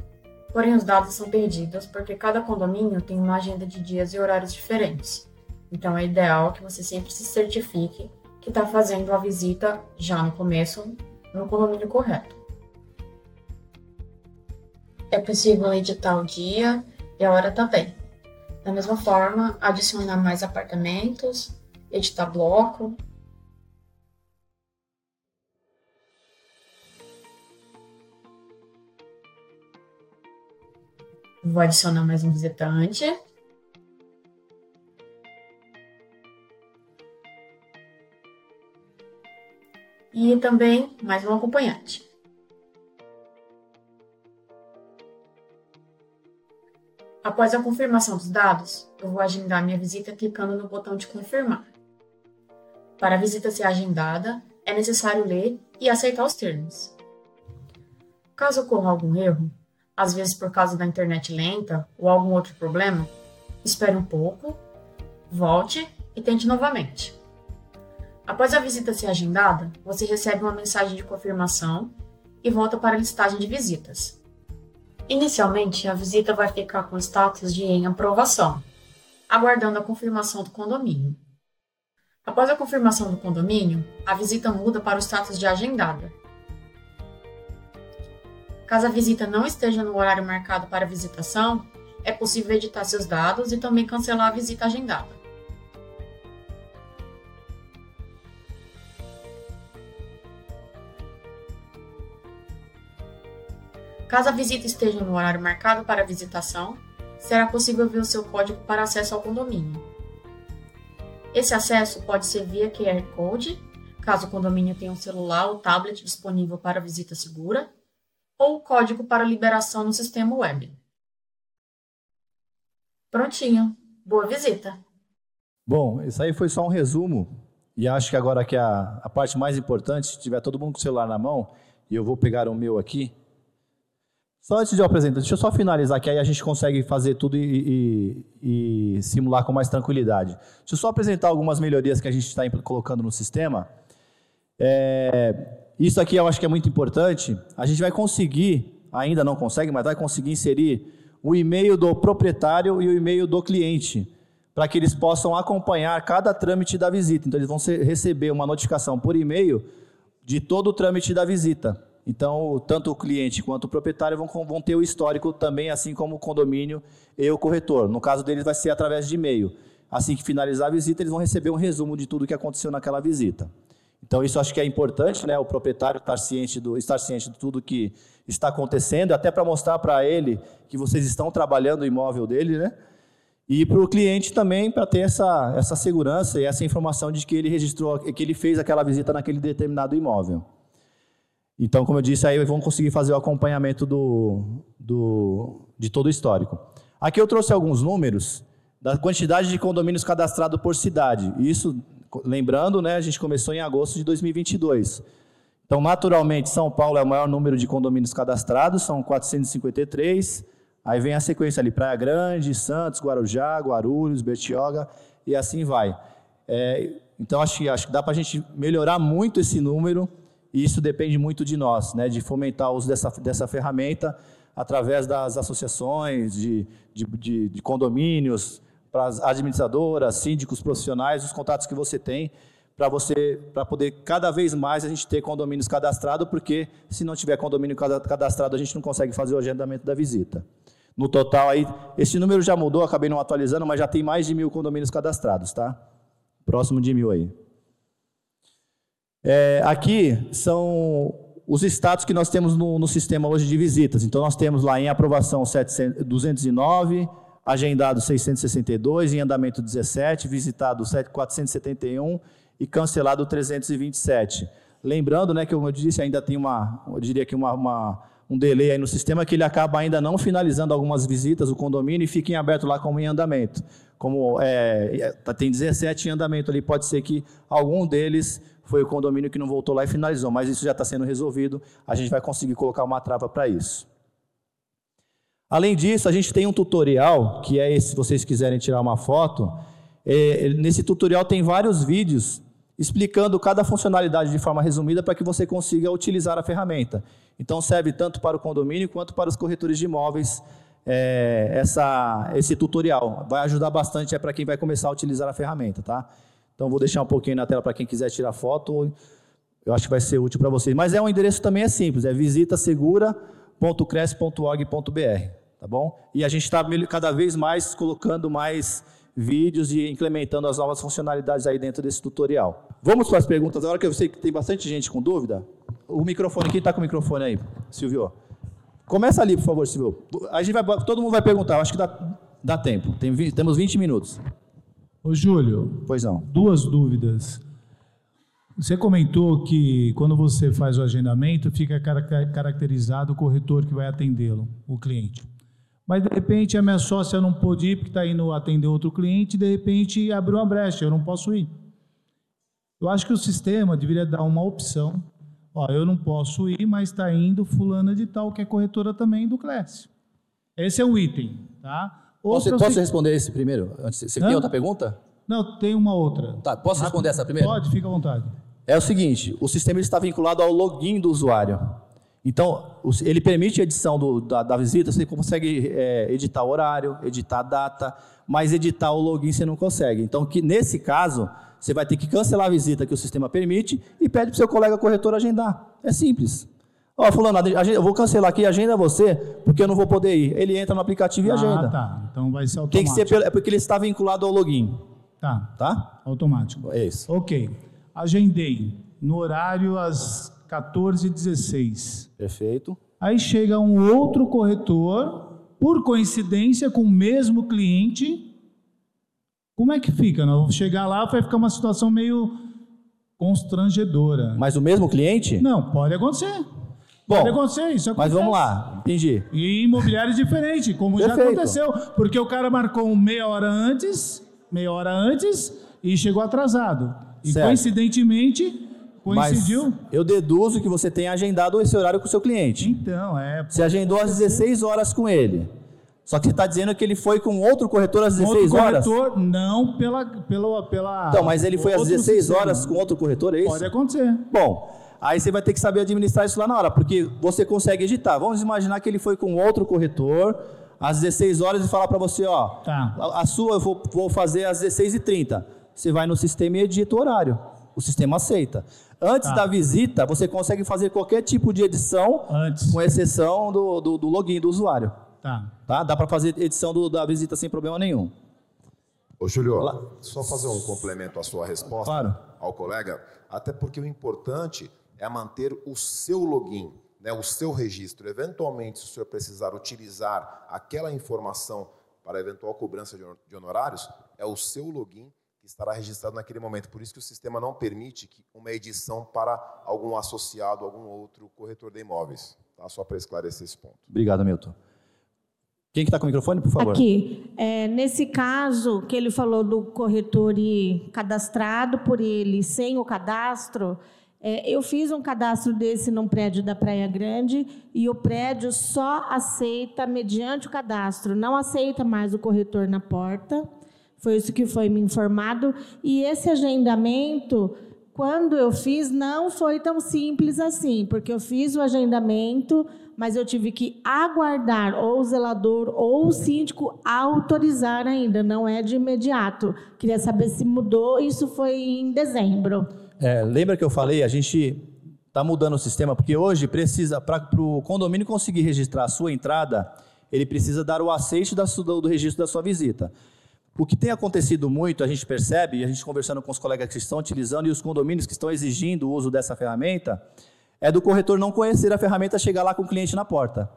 porém os dados são perdidos porque cada condomínio tem uma agenda de dias e horários diferentes. Então é ideal que você sempre se certifique que está fazendo a visita já no começo no condomínio correto. É possível editar o dia e a hora também. Da mesma forma, adicionar mais apartamentos, editar bloco. Vou adicionar mais um visitante. E também mais um acompanhante. Após a confirmação dos dados, eu vou agendar minha visita clicando no botão de confirmar. Para a visita ser agendada, é necessário ler e aceitar os termos. Caso ocorra algum erro, às vezes por causa da internet lenta ou algum outro problema, espere um pouco, volte e tente novamente. Após a visita ser agendada, você recebe uma mensagem de confirmação e volta para a listagem de visitas. Inicialmente, a visita vai ficar com status de em aprovação, aguardando a confirmação do condomínio. Após a confirmação do condomínio, a visita muda para o status de agendada. Caso a visita não esteja no horário marcado para visitação, é possível editar seus dados e também cancelar a visita agendada. Caso a visita esteja no horário marcado para visitação, será possível ver o seu código para acesso ao condomínio. Esse acesso pode ser via QR Code, caso o condomínio tenha um celular ou tablet disponível para visita segura, ou código para liberação no sistema web. Prontinho. Boa visita! Bom, isso aí foi só um resumo. E acho que agora que a, a parte mais importante, se tiver todo mundo com o celular na mão, e eu vou pegar o meu aqui, só antes de eu apresentar, deixa eu só finalizar, que aí a gente consegue fazer tudo e, e, e simular com mais tranquilidade. Deixa eu só apresentar algumas melhorias que a gente está colocando no sistema. É, isso aqui eu acho que é muito importante. A gente vai conseguir, ainda não consegue, mas vai conseguir inserir o e-mail do proprietário e o e-mail do cliente, para que eles possam acompanhar cada trâmite da visita. Então, eles vão receber uma notificação por e-mail de todo o trâmite da visita. Então, tanto o cliente quanto o proprietário vão, vão ter o histórico também, assim como o condomínio e o corretor. No caso deles, vai ser através de e-mail. Assim que finalizar a visita, eles vão receber um resumo de tudo que aconteceu naquela visita. Então, isso acho que é importante, né? O proprietário estar ciente, do, estar ciente de tudo que está acontecendo, até para mostrar para ele que vocês estão trabalhando o imóvel dele, né? E para o cliente também, para ter essa, essa segurança e essa informação de que ele registrou, que ele fez aquela visita naquele determinado imóvel. Então, como eu disse, aí vão conseguir fazer o acompanhamento do, do, de todo o histórico. Aqui eu trouxe alguns números da quantidade de condomínios cadastrados por cidade. Isso, lembrando, né, a gente começou em agosto de 2022. Então, naturalmente, São Paulo é o maior número de condomínios cadastrados, são 453. Aí vem a sequência ali, Praia Grande, Santos, Guarujá, Guarulhos, Bertioga e assim vai. É, então, acho que, acho que dá para a gente melhorar muito esse número e isso depende muito de nós, né, de fomentar o uso dessa, dessa ferramenta através das associações, de, de, de, de condomínios, para as administradoras, síndicos profissionais, os contatos que você tem, para você para poder cada vez mais a gente ter condomínios cadastrados, porque se não tiver condomínio cadastrado, a gente não consegue fazer o agendamento da visita. No total aí, esse número já mudou, acabei não atualizando, mas já tem mais de mil condomínios cadastrados, tá? Próximo de mil aí. É, aqui são os status que nós temos no, no, sistema hoje de visitas. Então, nós temos lá em aprovação 700, 209, agendado 662, em andamento 17, visitado 471 e cancelado 327. Lembrando, né, que como eu disse, ainda tem uma, eu diria que uma, uma, um delay aí no sistema que ele acaba ainda não finalizando algumas visitas, o condomínio, e fica em aberto lá como em andamento. Como é, tá, tem 17 em andamento ali, pode ser que algum deles foi o condomínio que não voltou lá e finalizou, mas isso já está sendo resolvido, a gente vai conseguir colocar uma trava para isso. Além disso, a gente tem um tutorial, que é esse, se vocês quiserem tirar uma foto. É, nesse tutorial tem vários vídeos explicando cada funcionalidade de forma resumida para que você consiga utilizar a ferramenta. Então serve tanto para o condomínio quanto para os corretores de imóveis é, essa, esse tutorial. Vai ajudar bastante é para quem vai começar a utilizar a ferramenta, tá? Então vou deixar um pouquinho na tela para quem quiser tirar foto. Eu acho que vai ser útil para vocês. Mas é um endereço também é simples, é visitasegura.cresce.org.br tá bom? E a gente está cada vez mais colocando mais vídeos e implementando as novas funcionalidades aí dentro desse tutorial. Vamos para as perguntas agora, que eu sei que tem bastante gente com dúvida. O microfone, quem está com o microfone aí? Silvio. Começa ali, por favor, Silvio. A gente vai, todo mundo vai perguntar, acho que dá, dá tempo. Tem, temos 20 minutos. Ô, Júlio. Pois não. Duas dúvidas. Você comentou que quando você faz o agendamento, fica caracterizado o corretor que vai atendê-lo, o cliente. Mas de repente a minha sócia não pôde ir porque está indo atender outro cliente, e de repente abriu uma brecha, eu não posso ir. Eu acho que o sistema deveria dar uma opção. Ó, eu não posso ir, mas está indo fulana de tal, que é corretora também do Clécio. Esse é um item, tá? Outra, posso, posso responder esse primeiro? Você tem outra pergunta? Não, tem uma outra. Tá, posso responder essa primeira? Pode, fica à vontade. É o seguinte, o sistema está vinculado ao login do usuário. Então, ele permite a edição do, da, da, visita, você consegue é, editar o horário, editar a data, mas editar o login você não consegue. Então, que, nesse caso, você vai ter que cancelar a visita que o sistema permite e pede para o seu colega corretor agendar. É simples. Ó, oh, fulano, eu vou cancelar aqui, agenda você, porque eu não vou poder ir. Ele entra no aplicativo e ah, agenda. Ah, tá. Então vai ser automático. Tem que ser, é porque ele está vinculado ao login. Tá. Tá? Automático. É isso. Ok. Agendei no horário às 14h16. Perfeito. Aí chega um outro corretor, por coincidência, com o mesmo cliente. Como é que fica? Não? Chegar lá vai ficar uma situação meio constrangedora. Mas o mesmo cliente? Não, pode acontecer. Bom, pode acontecer, isso acontece. Mas vamos lá, entendi. E imobiliários diferentes, como Perfeito. já aconteceu. Porque o cara marcou meia hora antes, meia hora antes, e chegou atrasado. E certo. coincidentemente, Coincidiu? Mas eu deduzo que você tem agendado esse horário com o seu cliente. Então, é. Você agendou às 16 horas com ele. Só que você está dizendo que ele foi com outro corretor às 16 outro horas? corretor, não pela, pela, pela. Então, mas ele foi às 16 sistema. horas com outro corretor, é isso? Pode acontecer. Bom, aí você vai ter que saber administrar isso lá na hora, porque você consegue editar. Vamos imaginar que ele foi com outro corretor às 16 horas e falar para você, ó, tá. a, a, sua eu vou, vou fazer às 16h30. Você vai no sistema e edita o horário. O sistema aceita. Antes tá. da visita, você consegue fazer qualquer tipo de edição, Antes. com exceção do, do, do login do usuário. Tá. tá? Dá para fazer edição do, da visita sem problema nenhum. Ô, Júlio, Olá. só fazer um complemento à sua resposta claro. ao colega, até porque o importante é manter o seu login, né, o seu registro. Eventualmente, se o senhor precisar utilizar aquela informação para eventual cobrança de honorários, é o seu login estará registrado naquele momento. Por isso que o sistema não permite que uma edição para algum associado, algum outro corretor de imóveis. Tá? Só para esclarecer esse ponto. Obrigado, Milton. Quem que está com o microfone, por favor? Aqui. É, nesse caso que ele falou do corretor cadastrado por ele sem o cadastro, É, eu fiz um cadastro desse num prédio da Praia Grande e o prédio só aceita mediante o cadastro, não aceita mais o corretor na porta. Foi isso que foi me informado. E esse agendamento, quando eu fiz, não foi tão simples assim, porque eu fiz o agendamento, mas eu tive que aguardar ou o zelador ou o síndico autorizar ainda, não é de imediato. Queria saber se mudou, isso foi em dezembro. É, lembra que eu falei, a gente está mudando o sistema, porque hoje precisa, para o condomínio conseguir registrar a sua entrada, ele precisa dar o aceite da, do, do registro da sua visita. O que tem acontecido muito, a gente percebe, a gente conversando com os colegas que estão utilizando e os condomínios que estão exigindo o uso dessa ferramenta, é do corretor não conhecer a ferramenta, chegar lá com o cliente na porta.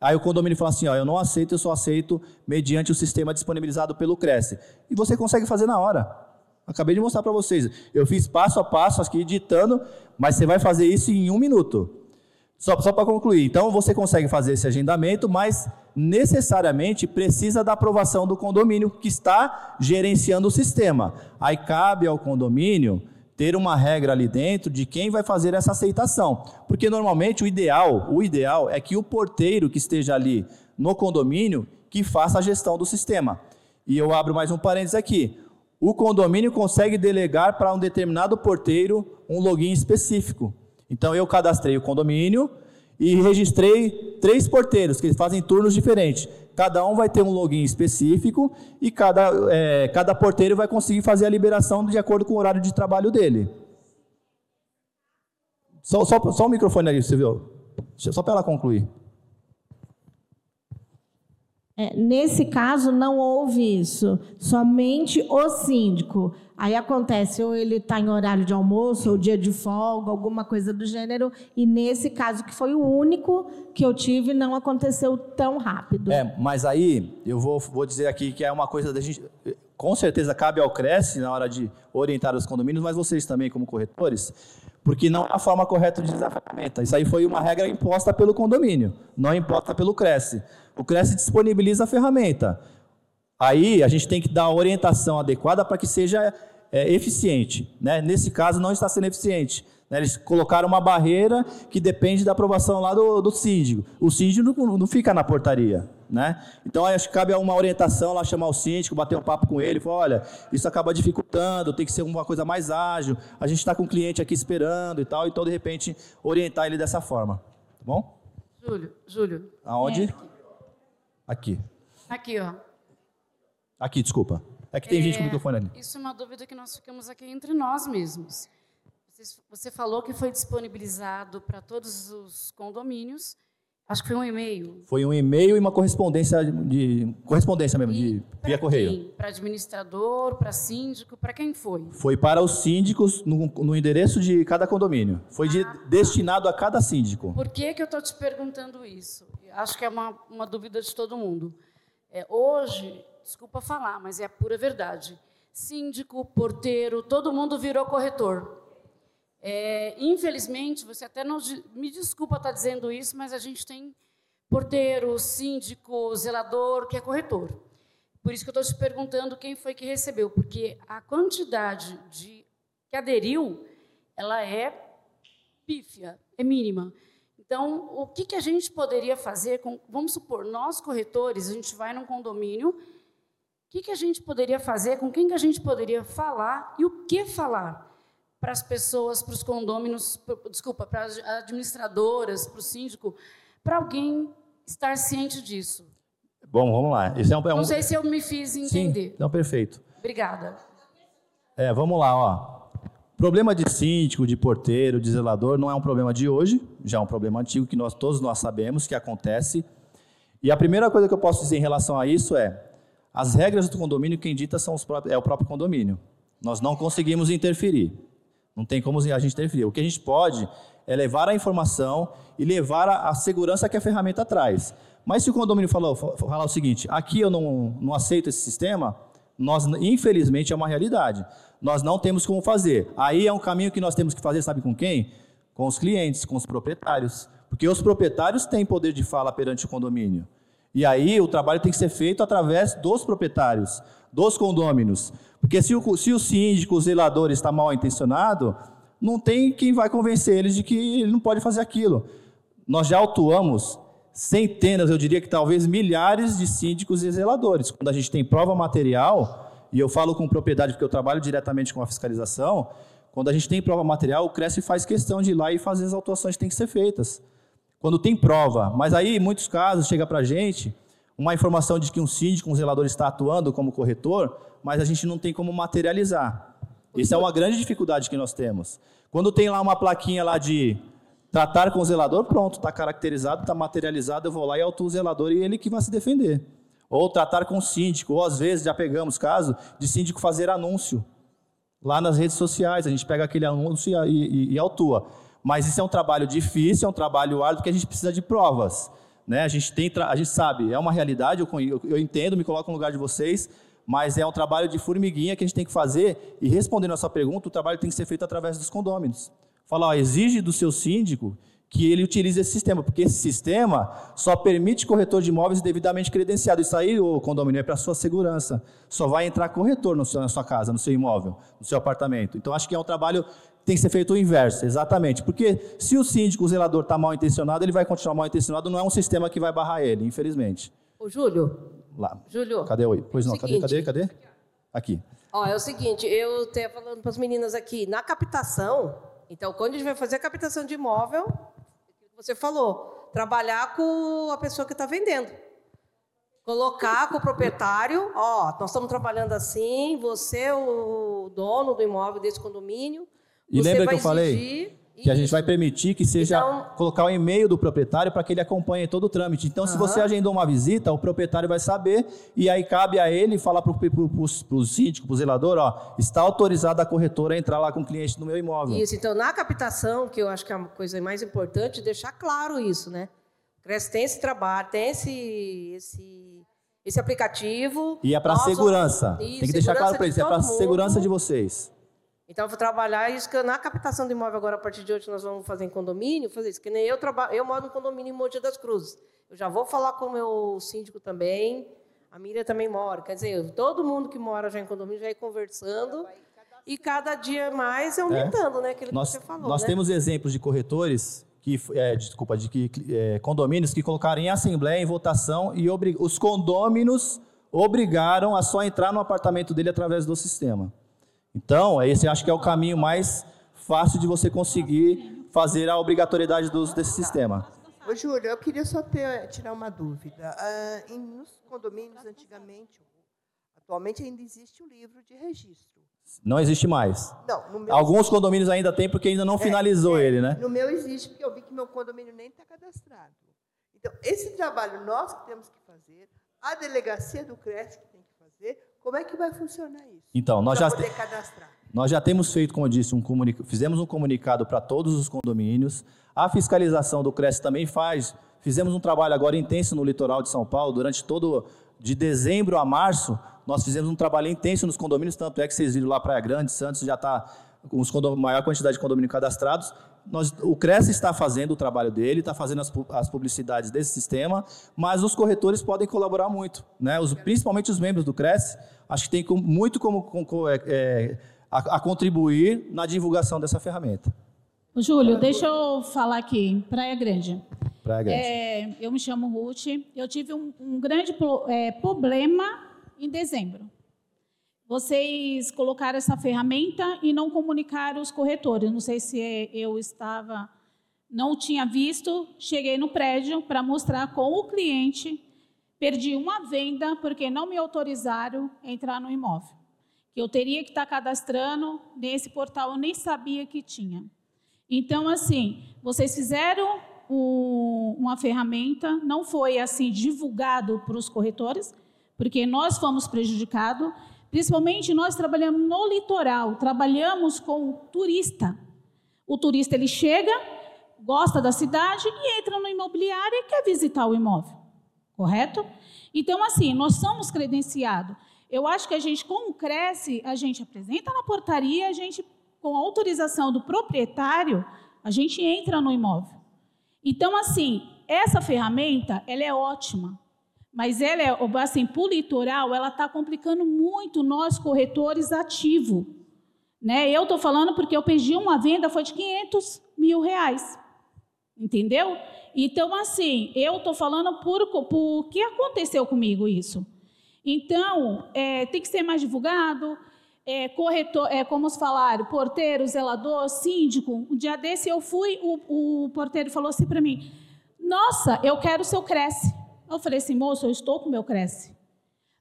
Aí o condomínio fala assim, ó, eu não aceito, eu só aceito mediante o sistema disponibilizado pelo Cresce. E você consegue fazer na hora. Acabei de mostrar para vocês. Eu fiz passo a passo aqui ditando, mas você vai fazer isso em um minuto. Só, só para concluir. Então você consegue fazer esse agendamento, mas necessariamente precisa da aprovação do condomínio que está gerenciando o sistema. Aí cabe ao condomínio ter uma regra ali dentro de quem vai fazer essa aceitação. Porque normalmente o ideal, o ideal é que o porteiro que esteja ali no condomínio que faça a gestão do sistema. E eu abro mais um parênteses aqui o condomínio consegue delegar para um determinado porteiro um login específico. Então eu cadastrei o condomínio e registrei três porteiros que fazem turnos diferentes. Cada um vai ter um login específico e cada, é, cada porteiro vai conseguir fazer a liberação de acordo com o horário de trabalho dele. Só, só, só o microfone ali, você viu? Só para ela concluir. É, nesse caso, não houve isso, somente o síndico. Aí acontece, ou ele está em horário de almoço, ou dia de folga, alguma coisa do gênero, e nesse caso, que foi o único que eu tive, não aconteceu tão rápido. É, mas aí, eu vou, vou dizer aqui que é uma coisa da gente. Com certeza cabe ao Cresce na hora de orientar os condomínios, mas vocês também, como corretores, porque não é a forma correta de usar a ferramenta. Isso aí foi uma regra imposta pelo condomínio, não imposta pelo Cresce. O Cresce disponibiliza a ferramenta. Aí a gente tem que dar a orientação adequada para que seja é, eficiente. Né? Nesse caso, não está sendo eficiente. Né? Eles colocaram uma barreira que depende da aprovação lá do, do síndico. O síndico não, não fica na portaria. Né? Então, acho que cabe uma orientação lá, chamar o síndico, bater um papo com ele, falar, olha, isso acaba dificultando, tem que ser uma coisa mais ágil, a gente está com o cliente aqui esperando e tal, então, de repente, orientar ele dessa forma. Tá bom? Júlio, Júlio. Aonde? É. Aqui. Aqui, ó. Aqui, desculpa. É que tem é, gente com o microfone ali. Isso é uma dúvida que nós ficamos aqui entre nós mesmos. Você falou que foi disponibilizado para todos os condomínios. Acho que foi um e-mail. Foi um e-mail e uma correspondência de correspondência mesmo e de via correio. Para administrador, para síndico, para quem foi? Foi para os síndicos no, no endereço de cada condomínio. Foi de, ah, destinado a cada síndico. Por que que eu estou te perguntando isso? acho que é uma, uma dúvida de todo mundo. É, hoje, desculpa falar, mas é a pura verdade. Síndico, porteiro, todo mundo virou corretor. É, infelizmente, você até não me desculpa estar dizendo isso, mas a gente tem porteiro, síndico, zelador, que é corretor. Por isso que eu estou te perguntando quem foi que recebeu, porque a quantidade de que aderiu, ela é pífia, é mínima. Então, o que, que a gente poderia fazer com, vamos supor, nós corretores, a gente vai num condomínio, o que, que a gente poderia fazer, com quem que a gente poderia falar e o que falar para as pessoas, para os condôminos, desculpa, para as administradoras, para o síndico, para alguém estar ciente disso. Bom, vamos lá. Esse é um, é um... Não sei se eu me fiz entender. Sim, não, perfeito. Obrigada. É, vamos lá, ó. Problema de síndico, de porteiro, de zelador não é um problema de hoje, já é um problema antigo que nós todos nós sabemos que acontece. E a primeira coisa que eu posso dizer em relação a isso é: as regras do condomínio quem dita são os próprios, é o próprio condomínio. Nós não conseguimos interferir. Não tem como a gente interferir. O que a gente pode é levar a informação e levar a, a segurança que a ferramenta traz. Mas se o condomínio falou, falar o seguinte: aqui eu não, não aceito esse sistema, nós, infelizmente, é uma realidade. Nós não temos como fazer. Aí é um caminho que nós temos que fazer, sabe com quem? Com os clientes, com os proprietários. Porque os proprietários têm poder de fala perante o condomínio. E aí o trabalho tem que ser feito através dos proprietários, dos condôminos. Porque se o, se o síndico, o zelador está mal intencionado, não tem quem vai convencer eles de que ele não pode fazer aquilo. Nós já autuamos centenas, eu diria que talvez milhares de síndicos e zeladores. Quando a gente tem prova material, e eu falo com propriedade porque eu trabalho diretamente com a fiscalização, quando a gente tem prova material, o Cresce faz questão de ir lá e fazer as autuações que têm que ser feitas. Quando tem prova, mas aí, em muitos casos, chega para a gente uma informação de que um síndico, um zelador está atuando como corretor, mas a gente não tem como materializar. Isso é uma grande dificuldade que nós temos. Quando tem lá uma plaquinha lá de tratar com o zelador, pronto, está caracterizado, está materializado, eu vou lá e autuo o zelador e ele que vai se defender. Ou tratar com o síndico, ou às vezes já pegamos caso de síndico fazer anúncio lá nas redes sociais, a gente pega aquele anúncio e, e, e autua. Mas isso é um trabalho difícil, é um trabalho árduo, porque a gente precisa de provas. Né? A, gente tem, a gente sabe, é uma realidade, eu, eu entendo, me coloco no lugar de vocês, mas é um trabalho de formiguinha que a gente tem que fazer. E respondendo a sua pergunta, o trabalho tem que ser feito através dos condôminos. Fala, ó, exige do seu síndico que ele utilize esse sistema, porque esse sistema só permite corretor de imóveis devidamente credenciado. Isso aí, o condomínio, é para sua segurança. Só vai entrar corretor seu, na sua casa, no seu imóvel, no seu apartamento. Então, acho que é um trabalho que tem que ser feito o inverso, exatamente. Porque se o síndico, o zelador, está mal intencionado, ele vai continuar mal intencionado, não é um sistema que vai barrar ele, infelizmente. Ô, Júlio, Lá. Júlio. Cadê o Pois não, Seguinte. cadê, cadê, cadê? Aqui. Ó, é o seguinte, eu até falando para as meninas aqui, na captação, então quando a gente vai fazer a captação de imóvel, você falou, trabalhar com a pessoa que está vendendo. Colocar com o proprietário, ó, nós estamos trabalhando assim, você é o dono do imóvel desse condomínio. E você lembra vai que eu falei? Que a gente vai permitir que seja Então- colocar o e-mail do proprietário para que ele acompanhe todo o trâmite. Então, se você agendou uma visita, o proprietário vai saber e aí cabe a ele falar para o síndico, para o zelador, ó, está autorizada a corretora a entrar lá com o cliente no meu imóvel. Isso, então na captação, que eu acho que é a coisa mais importante, deixar claro isso, né? Cresce tem esse trabalho, tem esse, esse, esse aplicativo. E é para segurança. vamos- Tem que deixar claro para eles, é para segurança de vocês. Então, eu vou trabalhar isso que eu- na captação do imóvel agora, a partir de hoje, nós vamos fazer em condomínio, fazer isso. Que nem eu trabalho, eu moro no condomínio em Mogi das Cruzes. Eu já vou falar com o meu síndico também. A Miriam também mora. Quer dizer, todo mundo que mora já em condomínio já ir conversando. E cada dia mais aumentando, né? Aquilo Nós, que você falou. nós né? temos exemplos de corretores que, é, desculpa, de que é, condomínios que colocaram em assembleia, em votação e os condôminos obrigaram a só entrar no apartamento dele através do sistema. Então, esse acho que é o caminho mais fácil de você conseguir fazer a obrigatoriedade dos, desse sistema. Ô, Júlio, eu queria só ter, tirar uma dúvida. Ah, em, nos condomínios, antigamente, atualmente ainda existe o livro de registro. Não existe mais. Não, no meu, Alguns condomínios ainda tem porque ainda não finalizou ele, né? no meu existe, porque eu vi que meu condomínio nem está cadastrado. Então, esse trabalho nós que temos que fazer, a delegacia do CRES que tem que fazer, como é que vai funcionar isso? Então, nós já poder cadastrar. Nós já temos feito, como eu disse, um comunica... fizemos um comunicado para todos os condomínios. A fiscalização do CRES também faz. Fizemos um trabalho agora intenso no litoral de São Paulo, durante todo de dezembro a março, nós fizemos um trabalho intenso nos condomínios, tanto é que vocês viram lá Praia Grande, Santos já está com condom... maior quantidade de condomínios cadastrados. Nós, o CRES está fazendo o trabalho dele, está fazendo as, as publicidades desse sistema, mas os corretores podem colaborar muito, né? Os- principalmente os membros do CRES, acho que tem com- muito como, com- é, é, a, a contribuir na divulgação dessa ferramenta. Júlio, deixa eu falar aqui, Praia Grande. Praia Grande. É, eu me chamo Ruth. Eu tive um, um grande é, problema em dezembro. Vocês colocaram essa ferramenta e não comunicaram os corretores. Não sei se eu estava, não tinha visto. Cheguei no prédio para mostrar com o cliente. Perdi uma venda porque não me autorizaram a entrar no imóvel. Que eu teria que estar cadastrando nesse portal, eu nem sabia que tinha. Então, assim, vocês fizeram o- uma ferramenta, não foi assim divulgado para os corretores, porque nós fomos prejudicados. Principalmente nós trabalhamos no litoral, trabalhamos com o turista. O turista ele chega, gosta da cidade e entra no imobiliário e quer visitar o imóvel, correto? Então, assim, nós somos credenciados. Eu acho que a gente, com o Cresce, a gente apresenta na portaria, a gente, com a autorização do proprietário, a gente entra no imóvel. Então, assim, essa ferramenta, ela é ótima, mas ela é, assim, para o litoral, ela está complicando muito nós, corretores ativos. Né? Eu estou falando porque eu perdi uma venda, foi de 500 mil reais. Entendeu? Então, assim, eu estou falando por que aconteceu comigo isso. Então, é, tem que ser mais divulgado. É, corretor, é, como os falaram, porteiro, zelador, síndico. Um dia desse eu fui, o, o porteiro falou assim para mim: Nossa, eu quero o seu Cresce. Eu falei assim, moço, eu estou com o meu Cresce.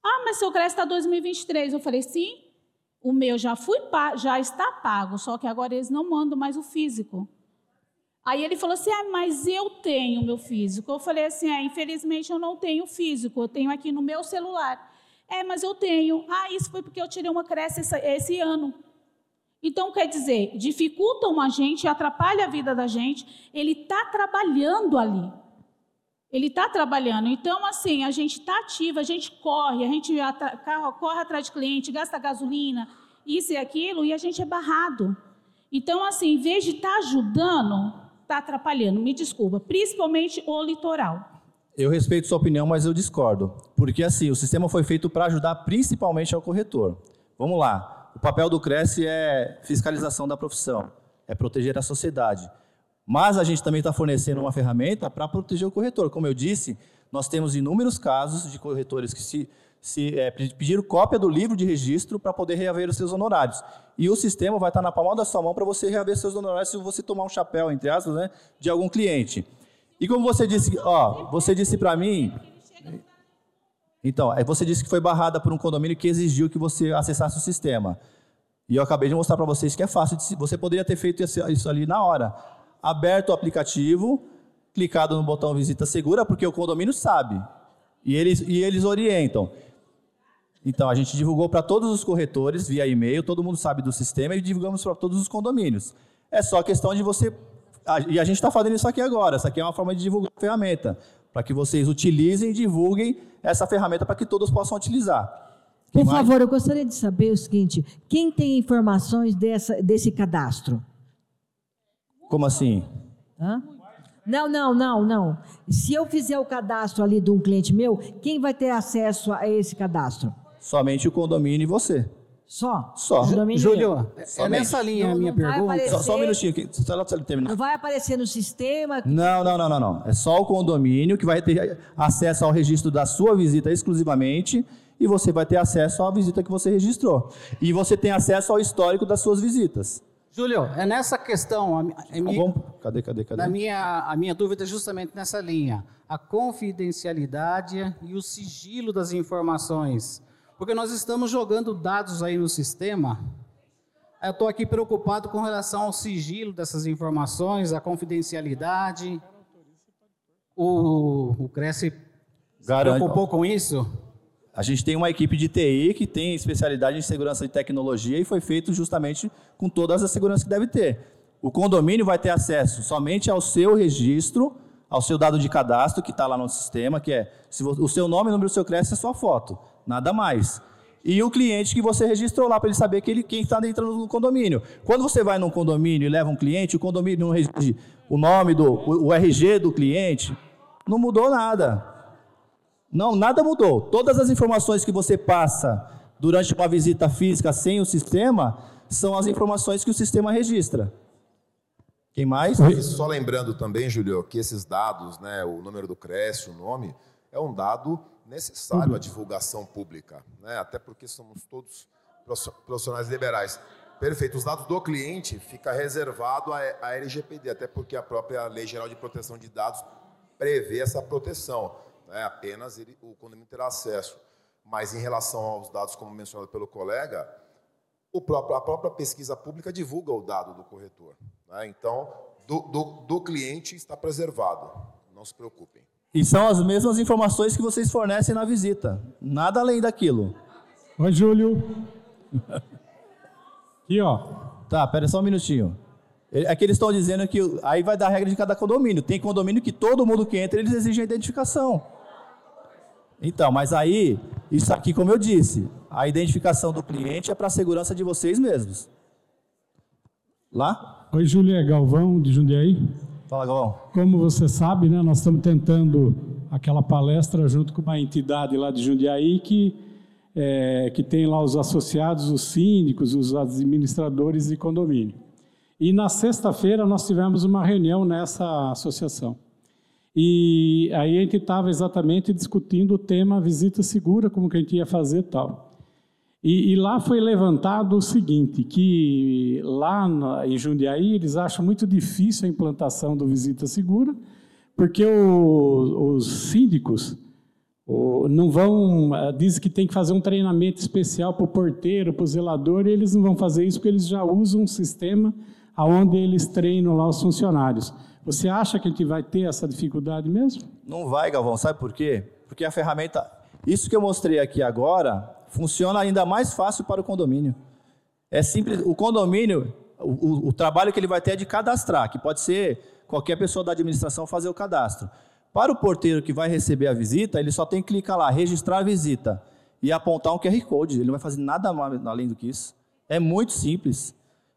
Ah, mas seu Cresce está 2023. Eu falei, sim, o meu já, fui, já está pago, só que agora eles não mandam mais o físico. Aí ele falou assim: ah, mas eu tenho meu físico. Eu falei assim: é, infelizmente eu não tenho físico, eu tenho aqui no meu celular. É, mas eu tenho. Ah, isso foi porque eu tirei uma creche esse, esse ano. Então, quer dizer, dificultam a gente, atrapalha a vida da gente. Ele está trabalhando ali. Ele está trabalhando. Então, assim, a gente está ativa, a gente corre, a gente corre atrás de cliente, gasta gasolina, isso e aquilo, e a gente é barrado. Então, assim, em vez de estar tá ajudando, está atrapalhando. Me desculpa, principalmente o litoral. Eu respeito sua opinião, mas eu discordo. Porque assim, o sistema foi feito para ajudar principalmente ao corretor. Vamos lá. O papel do Cresce é fiscalização da profissão, é proteger a sociedade. Mas a gente também está fornecendo uma ferramenta para proteger o corretor. Como eu disse, nós temos inúmeros casos de corretores que se, se é, pediram cópia do livro de registro para poder reaver os seus honorários. E o sistema vai estar tá na palma da sua mão para você reaver seus honorários se você tomar um chapéu, entre aspas, né, de algum cliente. E como você disse, ó, você disse para mim. Então, é, você disse que foi barrada por um condomínio que exigiu que você acessasse o sistema. E eu acabei de mostrar para vocês que é fácil. De, você poderia ter feito isso ali na hora. Aberto o aplicativo, clicado no botão Visita Segura, porque o condomínio sabe. E eles, e eles orientam. Então, a gente divulgou para todos os corretores via e-mail, todo mundo sabe do sistema e divulgamos para todos os condomínios. É só questão de você e a gente está fazendo isso aqui agora. Essa aqui é uma forma de divulgar a ferramenta, para que vocês utilizem e divulguem essa ferramenta para que todos possam utilizar. Por favor, eu gostaria de saber o seguinte: quem tem informações dessa, desse cadastro? Como assim? Hã? Não, não, não, não. Se eu fizer o cadastro ali de um cliente meu, quem vai ter acesso a esse cadastro? Somente o condomínio e você. Só? Só. Júlio, é nessa linha não, a minha pergunta. Aparecer, só, só, um minutinho, só ela terminar. Não vai aparecer no sistema? Não, não, não, não, não. É só o condomínio que vai ter acesso ao registro da sua visita exclusivamente e você vai ter acesso à visita que você registrou. E você tem acesso ao histórico das suas visitas. Júlio, é nessa questão. A, a tá minha, cadê, cadê, cadê? A minha, a minha dúvida é justamente nessa linha. A confidencialidade e o sigilo das informações porque nós estamos jogando dados aí no sistema. Eu estou aqui preocupado com relação ao sigilo dessas informações, a confidencialidade. O, o Cresce se preocupou com isso? A gente tem uma equipe de TI que tem especialidade em segurança de tecnologia e foi feito justamente com todas as seguranças que deve ter. O condomínio vai ter acesso somente ao seu registro, ao seu dado de cadastro que está lá no sistema, que é o seu nome e o número do seu Cresce é sua foto nada mais. E o cliente que você registrou lá para ele saber que ele, quem está entrando no condomínio. Quando você vai num condomínio e leva um cliente, o condomínio não reside o nome do, o, o RG do cliente, não mudou nada. Não, nada mudou. Todas as informações que você passa durante uma visita física sem o sistema são as informações que o sistema registra. Quem mais? Só lembrando também, Julio, que esses dados, né, o número do CRES, o nome, é um dado necessário a divulgação pública, né? até porque somos todos profissionais liberais. Perfeito. Os dados do cliente fica reservado à LGPD, até porque a própria Lei Geral de Proteção de Dados prevê essa proteção. Né? Apenas ele, o condomínio terá acesso. Mas em relação aos dados, como mencionado pelo colega, próprio, a própria pesquisa pública divulga o dado do corretor. Né? Então, do, do, do cliente está preservado. Não se preocupem. E são as mesmas informações que vocês fornecem na visita. Nada além daquilo. Oi, Júlio. Aqui, ó. Tá, pera só um minutinho. É que eles estão dizendo que aí vai dar regra de cada condomínio. Tem condomínio que todo mundo que entra, eles exigem identificação. Então, mas aí, isso aqui, como eu disse, a identificação do cliente é para a segurança de vocês mesmos. Lá? Oi, Júlio, é Galvão, de Jundiaí. Fala, Galvão. Como você sabe, né, nós estamos tentando aquela palestra junto com uma entidade lá de Jundiaí que é, que tem lá os associados, os síndicos, os administradores de condomínio. E na sexta-feira nós tivemos uma reunião nessa associação. E aí a gente estava exatamente discutindo o tema visita segura, como que a gente ia fazer tal. E, e, lá foi levantado o seguinte, que lá em Jundiaí eles acham muito difícil a implantação do visita segura, porque o, os síndicos o, não vão, eh, dizem que tem que fazer um treinamento especial para o porteiro, para o zelador, e eles não vão fazer isso porque eles já usam um sistema onde eles treinam lá os funcionários. Você acha que a gente vai ter essa dificuldade mesmo? Não vai, Galvão. Sabe por quê? Porque a ferramenta. Isso que eu mostrei aqui agora funciona ainda mais fácil para o condomínio. É simples. O condomínio, o, o, o trabalho que ele vai ter é de cadastrar, que pode ser qualquer pessoa da administração fazer o cadastro. Para o porteiro que vai receber a visita, ele só tem que clicar lá, registrar a visita e apontar um QR Code. Ele não vai fazer nada além do que isso. É muito simples.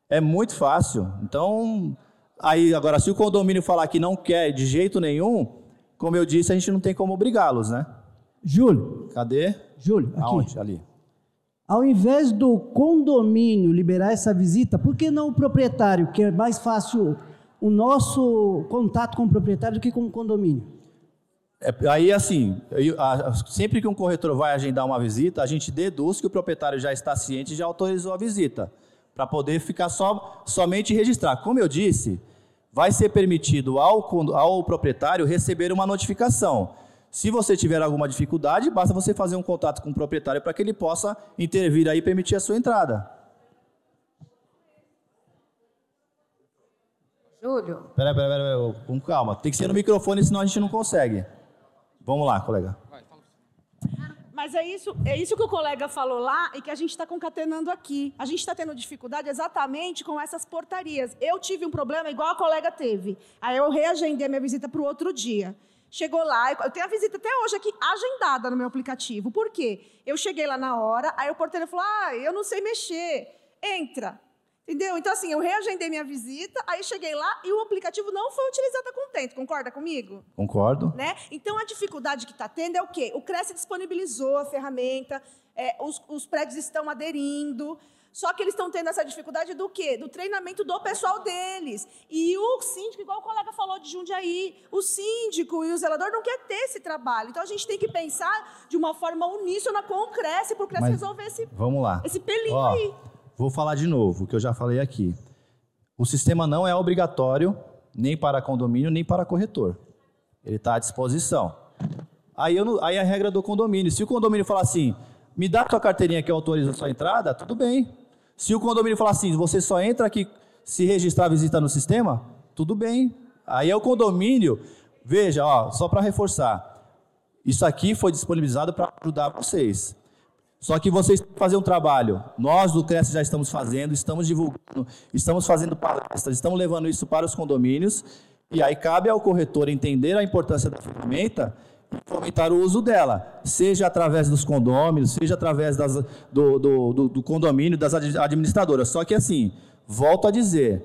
É muito fácil. Então, Aí, agora, se o condomínio falar que não quer de jeito nenhum, como eu disse, a gente não tem como obrigá-los, né? Júlio. Cadê? Júlio, aqui. Aonde? Ali. Ao invés do condomínio liberar essa visita, por que não o proprietário, que é mais fácil o nosso contato com o proprietário do que com o condomínio? É, aí, assim, eu, a, sempre que um corretor vai agendar uma visita, a gente deduz que o proprietário já está ciente e já autorizou a visita para poder ficar só, somente registrar. Como eu disse, vai ser permitido ao, ao proprietário receber uma notificação. Se você tiver alguma dificuldade, basta você fazer um contato com o proprietário para que ele possa intervir aí e permitir a sua entrada. Júlio. Peraí, peraí, peraí, pera, com calma. Tem que ser no microfone, senão a gente não consegue. Vamos lá, colega. Mas é isso, é isso que o colega falou lá e que a gente está concatenando aqui. A gente está tendo dificuldade exatamente com essas portarias. Eu tive um problema igual a colega teve. Aí eu reagendei minha visita para o outro dia. Chegou lá, eu tenho a visita até hoje aqui agendada no meu aplicativo. Por quê? Eu cheguei lá na hora, aí o porteiro falou: Ah, eu não sei mexer. Entra. Entendeu? Então, assim, eu reagendei minha visita, aí cheguei lá e o aplicativo não foi utilizado a contento. Concorda comigo? Concordo. Né? Então, a dificuldade que está tendo é o quê? O Cresce disponibilizou a ferramenta, é, os, os prédios estão aderindo, só que eles estão tendo essa dificuldade do quê? Do treinamento do pessoal deles. E o síndico, igual o colega falou de Jundiaí, o síndico e o zelador não quer ter esse trabalho. Então a gente tem que pensar de uma forma uníssona com o Cresce, para o Cresce Mas, resolver esse, vamos lá. esse pelinho Ó, aí. Vou falar de novo o que eu já falei aqui. O sistema não é obrigatório nem para condomínio, nem para corretor. Ele está à disposição. Aí, eu, aí a regra do condomínio. Se o condomínio falar assim, me dá a tua carteirinha que autoriza a sua entrada, tudo bem. Se o condomínio falar assim, você só entra aqui se registrar a visita no sistema, tudo bem. Aí é o condomínio. Veja, ó, só para reforçar. Isso aqui foi disponibilizado para ajudar vocês. Só que vocês têm que fazer um trabalho. Nós do Cresce já estamos fazendo, estamos divulgando, estamos fazendo palestras, estamos levando isso para os condomínios. E aí cabe ao corretor entender a importância da ferramenta e fomentar o uso dela, seja através dos condôminos, seja através das, do, do, do, do condomínio, das administradoras. Só que assim, volto a dizer,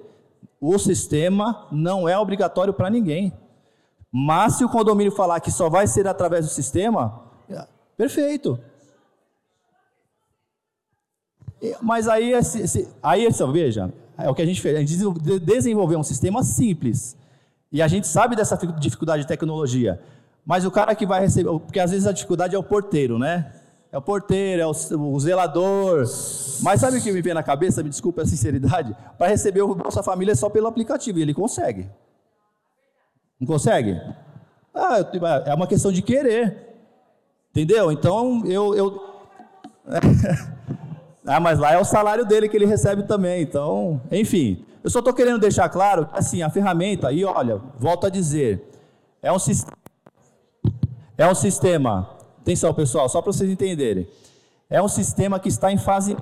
o sistema não é obrigatório para ninguém. Mas se o condomínio falar que só vai ser através do sistema, perfeito. Mas aí, aí só, veja, é o que a gente fez. A gente desenvolveu um sistema simples. E a gente sabe dessa dificuldade de tecnologia. Mas o cara que vai receber. Porque às vezes a dificuldade é o porteiro, né? É o porteiro, é o, o zelador. Mas sabe o que me vem na cabeça? Me desculpe a sinceridade. Para receber o Bolsa Família é só pelo aplicativo. E ele consegue. Não consegue? Ah, é uma questão de querer. Entendeu? Então, eu. eu... Ah, mas lá é o salário dele que ele recebe também. Então, enfim. Eu só estou querendo deixar claro assim, a ferramenta, e olha, volto a dizer, é um, é um sistema. Atenção, pessoal, só para vocês entenderem. É um sistema que está em fase.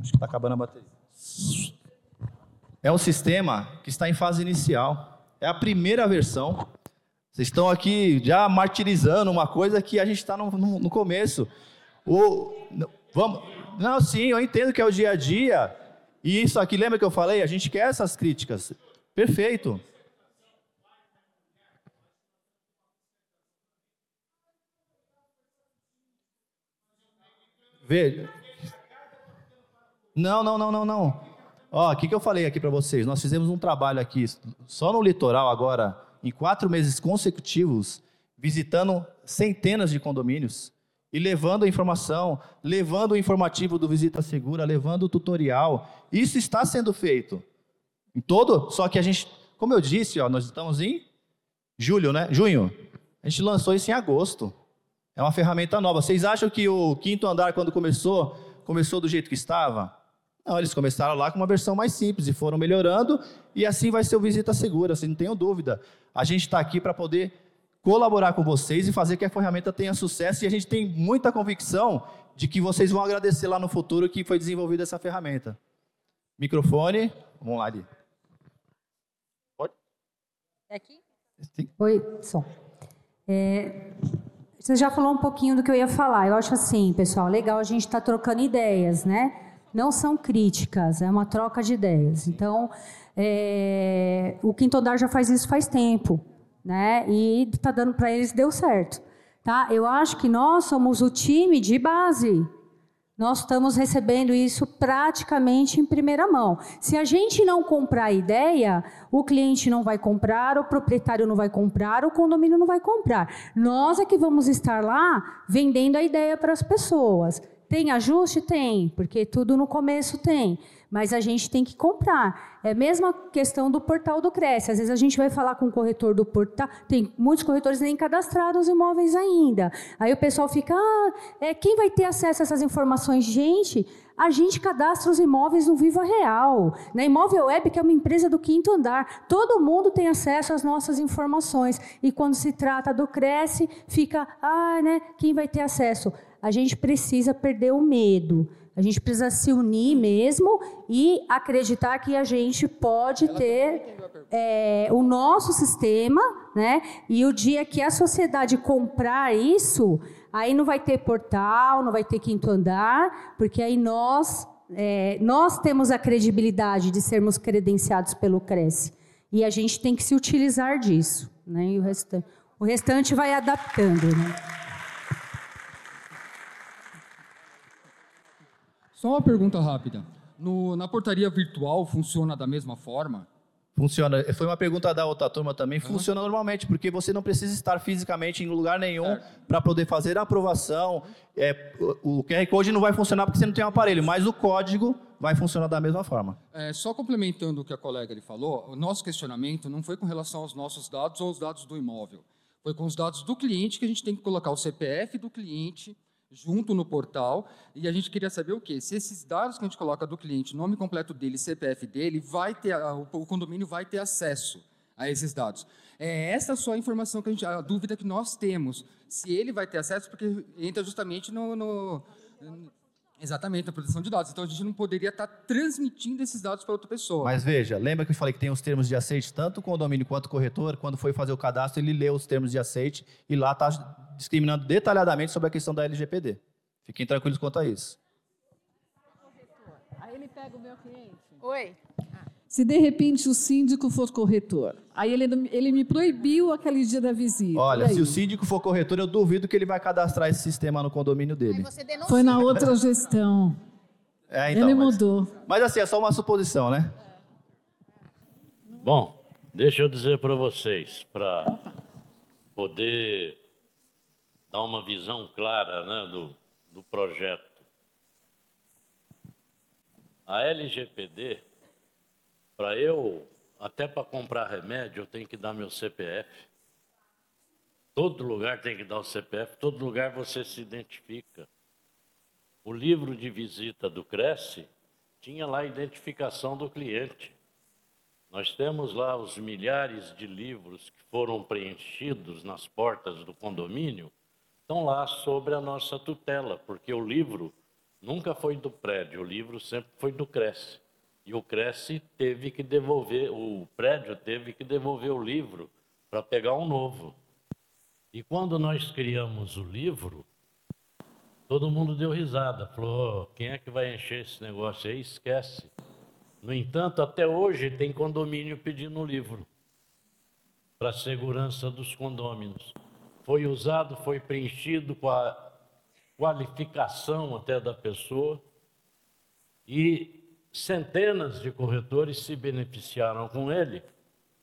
Acho que está acabando a bateria. É um sistema que está em fase inicial. É a primeira versão. Vocês estão aqui já martirizando uma coisa que a gente está no, no, no começo. O, Vamos. Não, sim, eu entendo que é o dia a dia. E isso aqui, lembra que eu falei? A gente quer essas críticas. Perfeito. Veja. Não, não, não, não, não. Ó, o que, que eu falei aqui para vocês? Nós fizemos um trabalho aqui, só no litoral agora, em quatro meses consecutivos, visitando centenas de condomínios e levando a informação, levando o informativo do Visita Segura, levando o tutorial. Isso está sendo feito. Em todo, só que a gente, como eu disse, ó, nós estamos em julho, né? Junho. A gente lançou isso em agosto. É uma ferramenta nova. Vocês acham que o quinto andar, quando começou, começou do jeito que estava? Não, eles começaram lá com uma versão mais simples e foram melhorando, e assim vai ser o Visita Segura, vocês não tenham dúvida. A gente está aqui para poder colaborar com vocês e fazer que a ferramenta tenha sucesso, e a gente tem muita convicção de que vocês vão agradecer lá no futuro que foi desenvolvida essa ferramenta. Microfone, vamos lá ali. Pode? É aqui? Sim. Oi, som. É, você já falou um pouquinho do que eu ia falar. Eu acho assim, pessoal, legal a gente estar tá trocando ideias, né? não são críticas, é uma troca de ideias. Então, é, o Quinto Andar já faz isso faz tempo, né? E está dando para eles, deu certo. Tá? Eu acho que nós somos o time de base. Nós estamos recebendo isso praticamente em primeira mão. Se a gente não comprar a ideia, o cliente não vai comprar, o proprietário não vai comprar, o condomínio não vai comprar. Nós é que vamos estar lá vendendo a ideia para as pessoas. Tem ajuste? Tem, porque tudo no começo tem. Mas a gente tem que comprar. É a mesma questão do portal do Cresce. Às vezes a gente vai falar com o corretor do portal. Tem muitos corretores nem cadastrados imóveis ainda. Aí o pessoal fica, ah, é, quem vai ter acesso a essas informações? Gente, a gente cadastra os imóveis no Viva Real. Na Imóvel Web, que é uma empresa do quinto andar, todo mundo tem acesso às nossas informações. E quando se trata do Cresce, fica, ah, né, quem vai ter acesso? A gente precisa perder o medo. A gente precisa se unir mesmo e acreditar que a gente pode ter é, o nosso sistema, né? E o dia que a sociedade comprar isso, aí não vai ter portal, não vai ter quinto andar, porque aí nós é, nós temos a credibilidade de sermos credenciados pelo Cresce e a gente tem que se utilizar disso, né? E o restante, o restante vai adaptando, né? Só uma pergunta rápida. No, na portaria virtual funciona da mesma forma? Funciona. Foi uma pergunta da outra turma também. Uhum. Funciona normalmente, porque você não precisa estar fisicamente em lugar nenhum para poder fazer a aprovação. É, o, QR Code não vai funcionar porque você não tem um aparelho, mas o código vai funcionar da mesma forma. É, só complementando o que a colega ele falou, o nosso questionamento não foi com relação aos nossos dados ou aos dados do imóvel. Foi com os dados do cliente que a gente tem que colocar o CPF do cliente, junto no portal e a gente queria saber o quê? Se esses dados que a gente coloca do cliente, nome completo dele, CPF dele, vai ter o condomínio vai ter acesso a esses dados. É essa só a informação que a gente a dúvida que nós temos, se ele vai ter acesso porque entra justamente no, no Exatamente, na proteção de dados. Então a gente não poderia estar transmitindo esses dados para outra pessoa. Mas veja, lembra que eu falei que tem os termos de aceite, tanto o condomínio quanto o corretor, quando foi fazer o cadastro, ele leu os termos de aceite e lá está discriminando detalhadamente sobre a questão da LGPD. Fiquem tranquilos quanto a isso. Aí ele pega o meu cliente. Oi. Se de repente o síndico for corretor, aí ele, ele me proibiu aquele dia da visita. Olha, se o síndico for corretor, eu duvido que ele vai cadastrar esse sistema no condomínio dele. Foi na outra gestão. É, então, ele mas, mudou. Mas assim, é só uma suposição, né? Bom, deixa eu dizer para vocês, para poder dar uma visão clara né, do, do projeto. A LGPD, para eu, até para comprar remédio, eu tenho que dar meu CPF. Todo lugar tem que dar o CPF, todo lugar você se identifica. O livro de visita do Cresce tinha lá a identificação do cliente. Nós temos lá os milhares de livros que foram preenchidos nas portas do condomínio estão lá sobre a nossa tutela, porque o livro nunca foi do prédio, o livro sempre foi do Cresce. E o Cresce teve que devolver, o prédio teve que devolver o livro para pegar um novo. E quando nós criamos o livro, todo mundo deu risada, falou: oh, quem é que vai encher esse negócio aí? Esquece. No entanto, até hoje tem condomínio pedindo o livro para a segurança dos condôminos foi usado, foi preenchido com a qualificação até da pessoa, e centenas de corretores se beneficiaram com ele,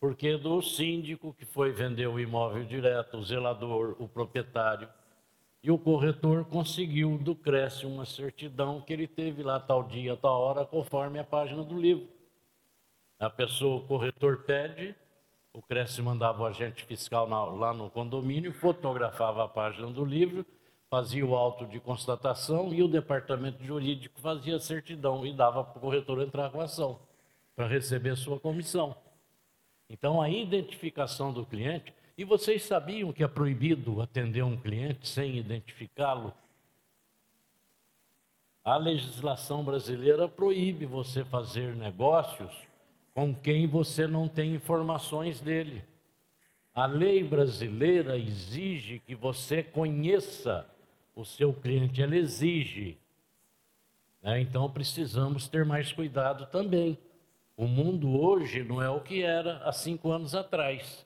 porque do síndico que foi vender o imóvel direto, o zelador, o proprietário, e o corretor conseguiu do Cresce uma certidão que ele teve lá tal dia, tal hora, conforme a página do livro. A pessoa, o corretor pede, o Cresce mandava o agente fiscal lá no condomínio, fotografava a página do livro, fazia o auto de constatação e o departamento jurídico fazia a certidão e dava para o corretor entrar com a ação, para receber sua comissão. Então, a identificação do cliente e vocês sabiam que é proibido atender um cliente sem identificá-lo? A legislação brasileira proíbe você fazer negócios com quem você não tem informações dele. A lei brasileira exige que você conheça o seu cliente, ela exige. Né? Então precisamos ter mais cuidado também. O mundo hoje não é o que era há cinco anos atrás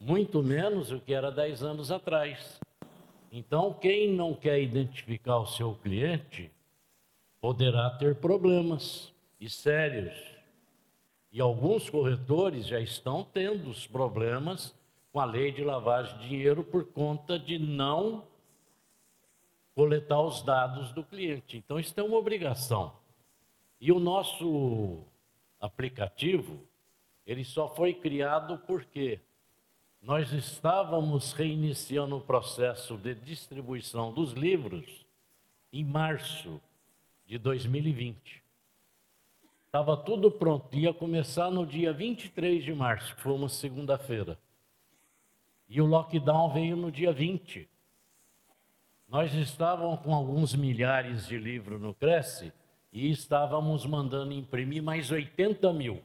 muito menos o que era 10 anos atrás. Então, quem não quer identificar o seu cliente poderá ter problemas e sérios. E alguns corretores já estão tendo os problemas com a lei de lavagem de dinheiro por conta de não coletar os dados do cliente. Então, isso é uma obrigação. E o nosso aplicativo, ele só foi criado por quê? nós estávamos reiniciando o processo de distribuição dos livros em março de 2020. Estava tudo pronto, ia começar no dia 23 de março, que foi uma segunda-feira. E o lockdown veio no dia 20. Nós estávamos com alguns milhares de livros no Cresce e estávamos mandando imprimir mais 80 mil.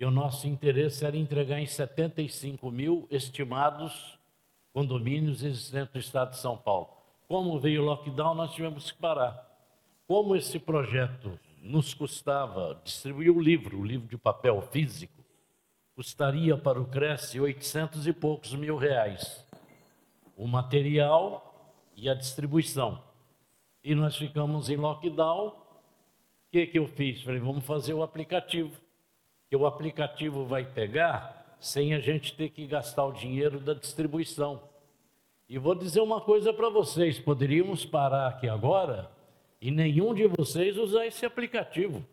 E o nosso interesse era entregar em 75 mil estimados condomínios existentes no estado de São Paulo. Como veio o lockdown, nós tivemos que parar. Como esse projeto nos custava distribuir o livro, o livro de papel físico, custaria para o Cresce 800 e poucos mil reais. O material e a distribuição. E nós ficamos em lockdown. O que, que eu fiz? Falei, vamos fazer o aplicativo que o aplicativo vai pegar sem a gente ter que gastar o dinheiro da distribuição. E vou dizer uma coisa para vocês: poderíamos parar aqui agora e nenhum de vocês usar esse aplicativo.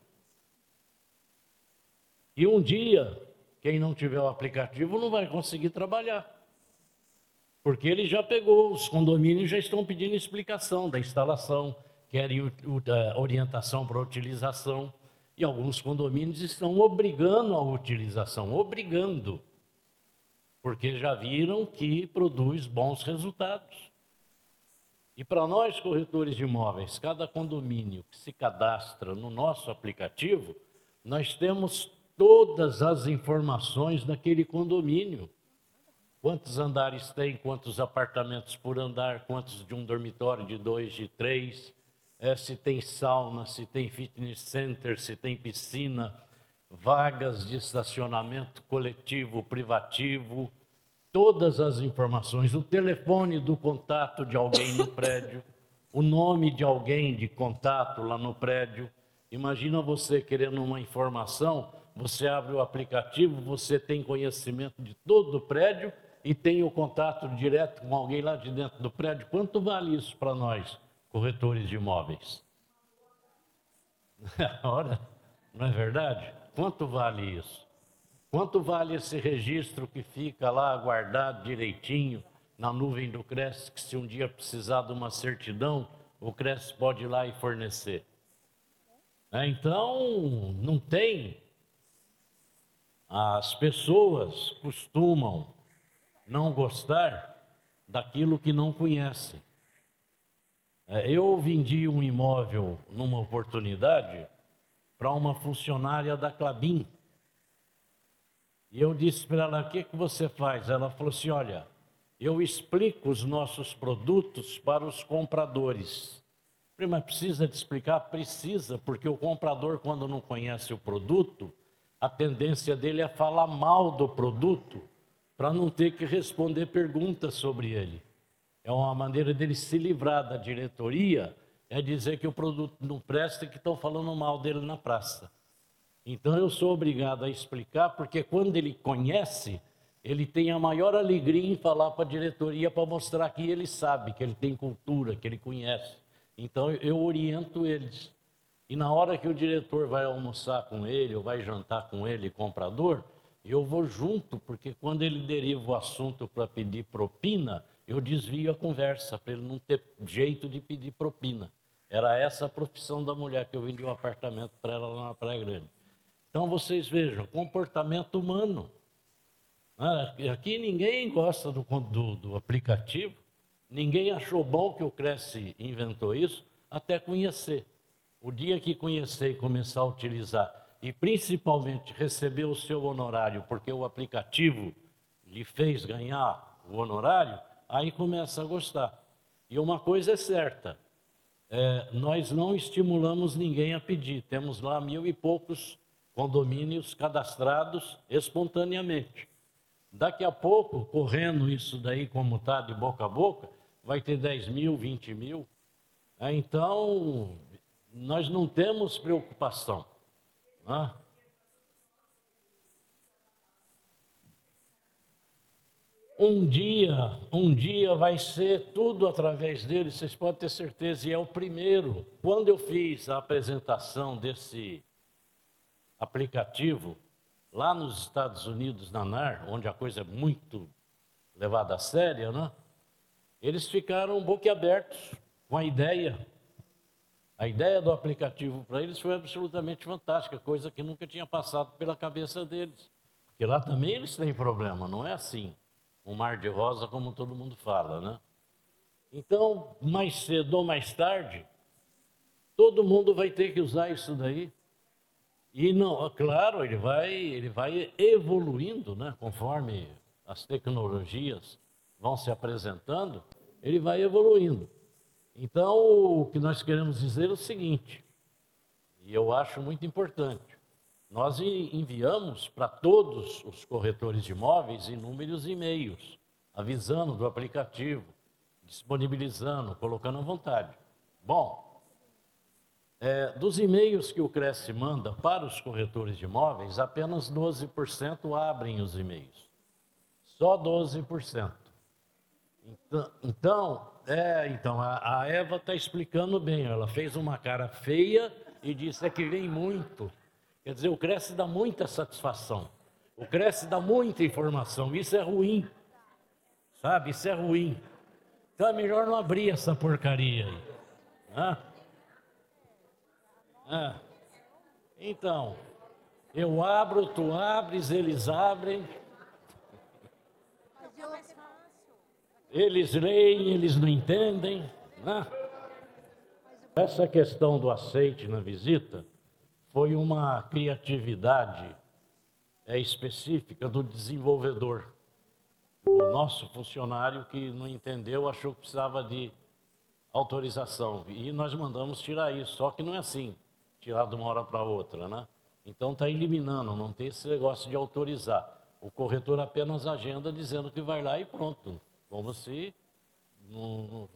E um dia, quem não tiver o aplicativo não vai conseguir trabalhar. Porque ele já pegou, os condomínios já estão pedindo explicação da instalação, querem orientação para utilização. E alguns condomínios estão obrigando a utilização, obrigando, porque já viram que produz bons resultados. E para nós, corretores de imóveis, cada condomínio que se cadastra no nosso aplicativo, nós temos todas as informações daquele condomínio. Quantos andares tem, quantos apartamentos por andar, quantos de um dormitório de dois, de três, é, se tem sauna, se tem fitness center, se tem piscina, vagas de estacionamento coletivo, privativo, todas as informações, o telefone do contato de alguém no prédio, o nome de alguém de contato lá no prédio. Imagina você querendo uma informação, você abre o aplicativo, você tem conhecimento de todo o prédio e tem o contato direto com alguém lá de dentro do prédio. Quanto vale isso para nós? corretores de imóveis. Ora, não é verdade? Quanto vale isso? Quanto vale esse registro que fica lá guardado direitinho na nuvem do Cresce, que se um dia precisar de uma certidão, o Cresce pode ir lá e fornecer? É, então, não tem. As pessoas costumam não gostar daquilo que não conhecem. É, eu vendi um imóvel numa oportunidade para uma funcionária da Clabin. E eu disse para ela: o que, que você faz? Ela falou assim: olha, eu explico os nossos produtos para os compradores. mas precisa de explicar? Precisa, porque o comprador, quando não conhece o produto, a tendência dele é falar mal do produto para não ter que responder perguntas sobre ele. É uma maneira dele se livrar da diretoria, é dizer que o produto não presta e que estão falando mal dele na praça. Então eu sou obrigado a explicar, porque quando ele conhece, ele tem a maior alegria em falar para a diretoria para mostrar que ele sabe, que ele tem cultura, que ele conhece. Então eu oriento eles. E na hora que o diretor vai almoçar com ele ou vai jantar com ele, comprador, eu vou junto, porque quando ele deriva o assunto para pedir propina, eu desvio a conversa, para ele não ter jeito de pedir propina. Era essa a profissão da mulher que eu vendi um apartamento para ela lá na Praia Grande. Então vocês vejam, comportamento humano. Ah, aqui ninguém gosta do, do, do aplicativo, ninguém achou bom que o Cresce inventou isso, até conhecer. O dia que conhecer e começar a utilizar, e principalmente receber o seu honorário, porque o aplicativo lhe fez ganhar o honorário, aí começa a gostar. E uma coisa é certa, é, nós não estimulamos ninguém a pedir. Temos lá mil e poucos condomínios cadastrados espontaneamente. Daqui a pouco, correndo isso daí como está de boca a boca, vai ter 10 mil, 20 mil. É, então, nós não temos preocupação. Né? Um dia, um dia vai ser tudo através dele, vocês podem ter certeza, e é o primeiro. Quando eu fiz a apresentação desse aplicativo lá nos Estados Unidos, na NAR, onde a coisa é muito levada a séria, né? Eles ficaram boquiabertos com a ideia. A ideia do aplicativo para eles foi absolutamente fantástica, coisa que nunca tinha passado pela cabeça deles. Porque lá também eles têm problema, não é assim um mar de rosa, como todo mundo fala, né? Então, mais cedo ou mais tarde, todo mundo vai ter que usar isso daí. E não, claro, ele vai, ele vai evoluindo, né? Conforme as tecnologias vão se apresentando, ele vai evoluindo. Então, o que nós queremos dizer é o seguinte, e eu acho muito importante. Nós enviamos para todos os corretores de imóveis inúmeros e-mails, avisando do aplicativo, disponibilizando, colocando à vontade. Bom, é, dos e-mails que o Cresce manda para os corretores de imóveis, apenas 12% abrem os e-mails. Só 12%. Então, então, é, então a, a Eva está explicando bem. Ela fez uma cara feia e disse é que vem muito. Quer dizer, o Cresce dá muita satisfação. O Cresce dá muita informação. Isso é ruim. Sabe? Isso é ruim. Então é melhor não abrir essa porcaria aí. Ah. Ah. Então, eu abro, tu abres, eles abrem. Eles leem, eles não entendem. Né? Essa questão do aceite na visita foi uma criatividade é, específica do desenvolvedor. O nosso funcionário que não entendeu achou que precisava de autorização. E nós mandamos tirar isso, só que não é assim, tirar de uma hora para outra, né? Então está eliminando, não tem esse negócio de autorizar. O corretor apenas agenda dizendo que vai lá e pronto. Como se não,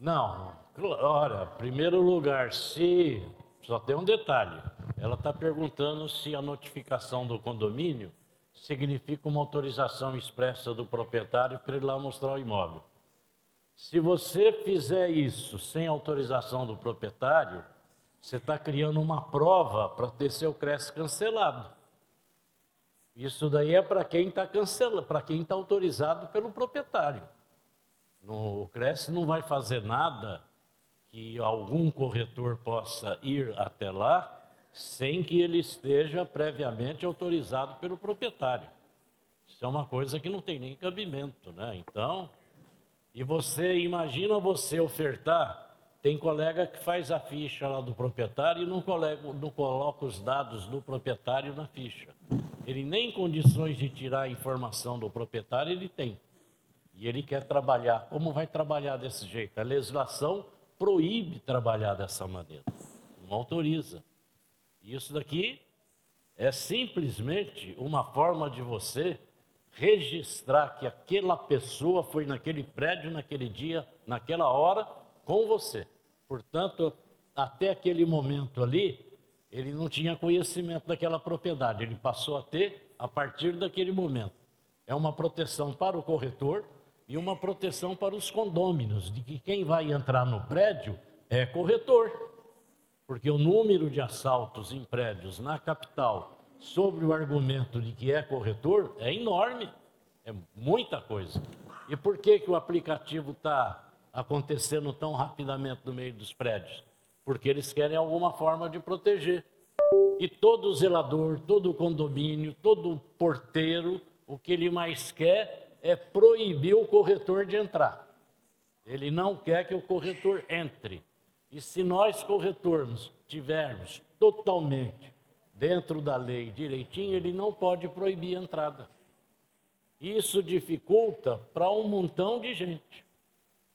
Não, olha, primeiro lugar, se. Só tem um detalhe. Ela está perguntando se a notificação do condomínio significa uma autorização expressa do proprietário para ele lá mostrar o imóvel. Se você fizer isso sem autorização do proprietário, você está criando uma prova para ter seu CRES cancelado. Isso daí é para quem está cancelado, para quem está autorizado pelo proprietário. No, o Cresce não vai fazer nada que algum corretor possa ir até lá sem que ele esteja previamente autorizado pelo proprietário. Isso é uma coisa que não tem nem cabimento, né? Então, e você imagina você ofertar, tem colega que faz a ficha lá do proprietário e não, colega, não coloca os dados do proprietário na ficha. Ele nem condições de tirar a informação do proprietário ele tem e ele quer trabalhar. Como vai trabalhar desse jeito? A legislação proíbe trabalhar dessa maneira, não autoriza. Isso daqui é simplesmente uma forma de você registrar que aquela pessoa foi naquele prédio, naquele dia, naquela hora, com você. Portanto, até aquele momento ali, ele não tinha conhecimento daquela propriedade, ele passou a ter a partir daquele momento. É uma proteção para o corretor e uma proteção para os condôminos, de que quem vai entrar no prédio é corretor. Porque o número de assaltos em prédios na capital, sobre o argumento de que é corretor, é enorme. É muita coisa. E por que, que o aplicativo está acontecendo tão rapidamente no meio dos prédios? Porque eles querem alguma forma de proteger. E todo zelador, todo condomínio, todo porteiro, o que ele mais quer é proibir o corretor de entrar. Ele não quer que o corretor entre. E se nós, corretores, tivermos totalmente dentro da lei direitinho, ele não pode proibir a entrada. Isso dificulta para um montão de gente.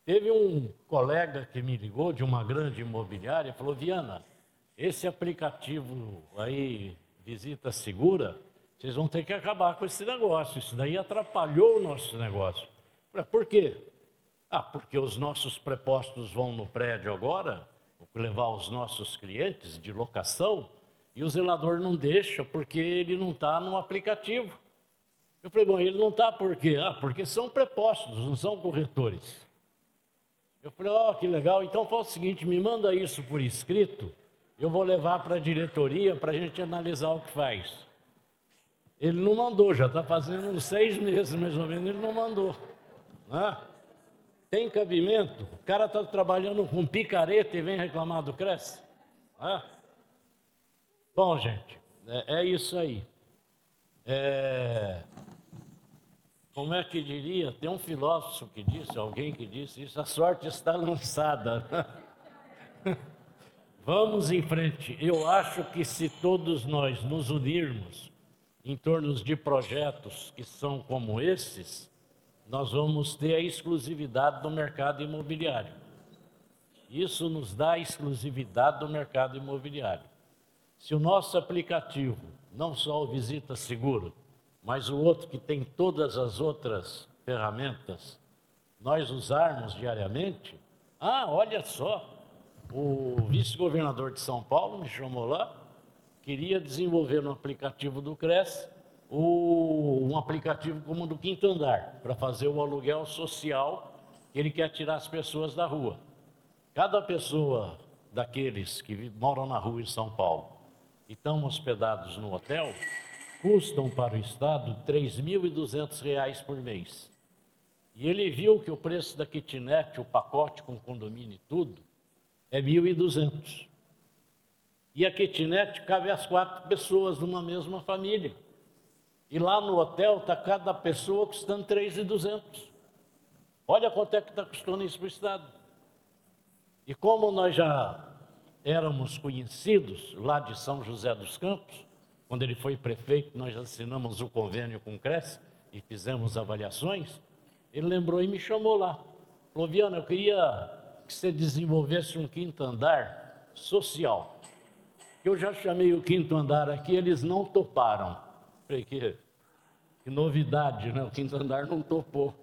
Teve um colega que me ligou de uma grande imobiliária e falou: Viana, esse aplicativo aí, Visita Segura, vocês vão ter que acabar com esse negócio. Isso daí atrapalhou o nosso negócio. Por quê? Ah, porque os nossos prepostos vão no prédio agora, levar os nossos clientes de locação, e o zelador não deixa porque ele não está no aplicativo. Eu falei, bom, ele não está por quê? Ah, porque são prepostos, não são corretores. Eu falei, ó, oh, que legal, então faz o seguinte, me manda isso por escrito, eu vou levar para a diretoria para a gente analisar o que faz. Ele não mandou, já está fazendo uns seis meses mais ou menos, ele não mandou. Né? Tem cabimento? O cara está trabalhando com picareta e vem reclamar do Cresce? Ah. Bom, gente, é, é isso aí. É... Como é que diria? Tem um filósofo que disse, alguém que disse isso, a sorte está lançada. Vamos em frente. Eu acho que se todos nós nos unirmos em torno de projetos que são como esses, nós vamos ter a exclusividade do mercado imobiliário. Isso nos dá a exclusividade do mercado imobiliário. Se o nosso aplicativo, não só o Visita Seguro, mas o outro que tem todas as outras ferramentas, nós usarmos diariamente, ah, olha só, o vice-governador de São Paulo me chamou lá, queria desenvolver no aplicativo do Cresce o, um aplicativo como o do quinto andar, para fazer o aluguel social ele quer tirar as pessoas da rua. Cada pessoa daqueles que moram na rua em São Paulo e estão hospedados no hotel, custam para o Estado R$ 3.200 por mês. E ele viu que o preço da kitnet, o pacote com condomínio e tudo, é 1.200. E a kitnet cabe as quatro pessoas numa mesma família. E lá no hotel está cada pessoa custando 3,200. Olha quanto é que está custando isso para o Estado. E como nós já éramos conhecidos lá de São José dos Campos, quando ele foi prefeito, nós assinamos o convênio com o Cresce e fizemos avaliações, ele lembrou e me chamou lá. Falou, Viana, eu queria que você desenvolvesse um quinto andar social. Eu já chamei o quinto andar aqui, eles não toparam. Falei, que, que novidade, né? O quinto andar não topou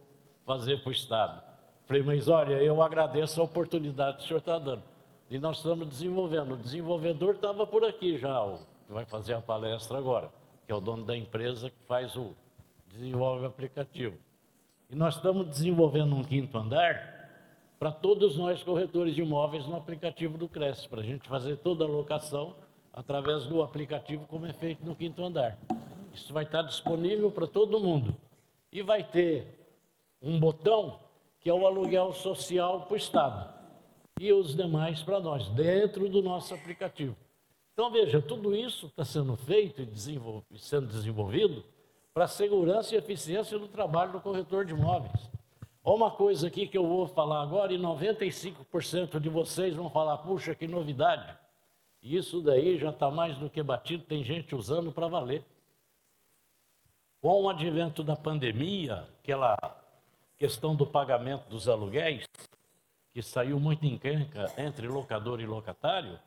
fazer para o Estado. Falei, mas olha, eu agradeço a oportunidade que o senhor está dando. E nós estamos desenvolvendo. O desenvolvedor estava por aqui já, o, que vai fazer a palestra agora, que é o dono da empresa que faz o, desenvolve o aplicativo. E nós estamos desenvolvendo um quinto andar para todos nós corretores de imóveis no aplicativo do Cresce, para a gente fazer toda a locação através do aplicativo como é feito no quinto andar. Isso vai estar disponível para todo mundo. E vai ter um botão que é o aluguel social para o Estado. E os demais para nós, dentro do nosso aplicativo. Então, veja, tudo isso está sendo feito e sendo desenvolvido para a segurança e eficiência do trabalho do corretor de imóveis. Olha uma coisa aqui que eu vou falar agora, e 95% de vocês vão falar, puxa, que novidade. Isso daí já está mais do que batido, tem gente usando para valer. Com o advento da pandemia, aquela questão do pagamento dos aluguéis, que saiu muito encrenca entre locador e locatário,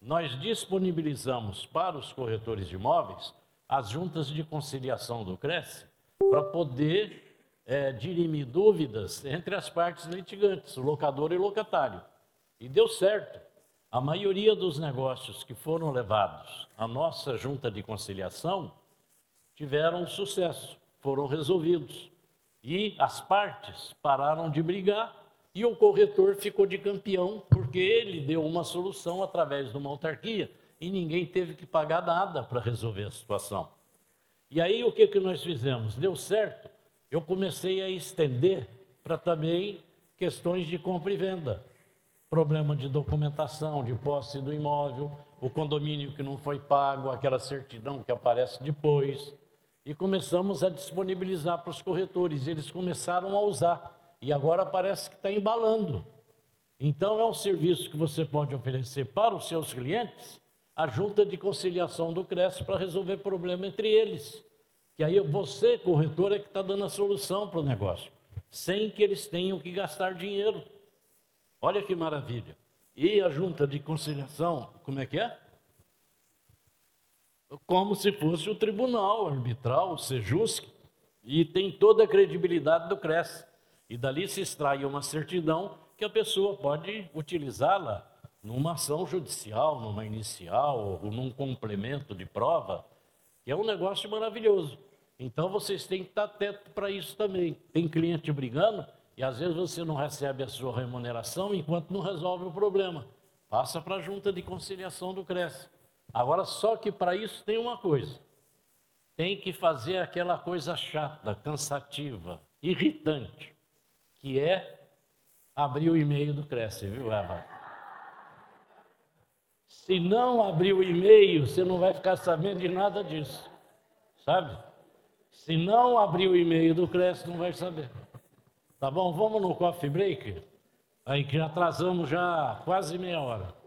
nós disponibilizamos para os corretores de imóveis as juntas de conciliação do Cresce para poder é, dirimir dúvidas entre as partes litigantes, o locador e o locatário. E deu certo. A maioria dos negócios que foram levados à nossa junta de conciliação tiveram sucesso, foram resolvidos. E as partes pararam de brigar e o corretor ficou de campeão, porque ele deu uma solução através de uma autarquia e ninguém teve que pagar nada para resolver a situação. E aí o que, que nós fizemos? Deu certo, eu comecei a estender para também questões de compra e venda. Problema de documentação, de posse do imóvel, o condomínio que não foi pago, aquela certidão que aparece depois. E começamos a disponibilizar para os corretores. Eles começaram a usar. E agora parece que está embalando. Então, é um serviço que você pode oferecer para os seus clientes, a junta de conciliação do CRES para resolver problema entre eles. Que aí você, corretor, é que está dando a solução para o negócio, sem que eles tenham que gastar dinheiro. Olha que maravilha. E a junta de conciliação, como é que é? Como se fosse o tribunal arbitral, o Sejusc, e tem toda a credibilidade do CRES. E dali se extrai uma certidão que a pessoa pode utilizá-la numa ação judicial, numa inicial, ou num complemento de prova que é um negócio maravilhoso. Então vocês têm que estar atento para isso também. Tem cliente brigando e às vezes você não recebe a sua remuneração enquanto não resolve o problema. Passa para a junta de conciliação do CRES. Agora, só que para isso tem uma coisa: tem que fazer aquela coisa chata, cansativa, irritante, que é abrir o e-mail do Cresce, viu, Eva? Se não abrir o e-mail, você não vai ficar sabendo de nada disso. Sabe? Se não abrir o e-mail do Cresce, não vai saber. Tá bom? Vamos no coffee break? Aí que atrasamos já quase meia hora.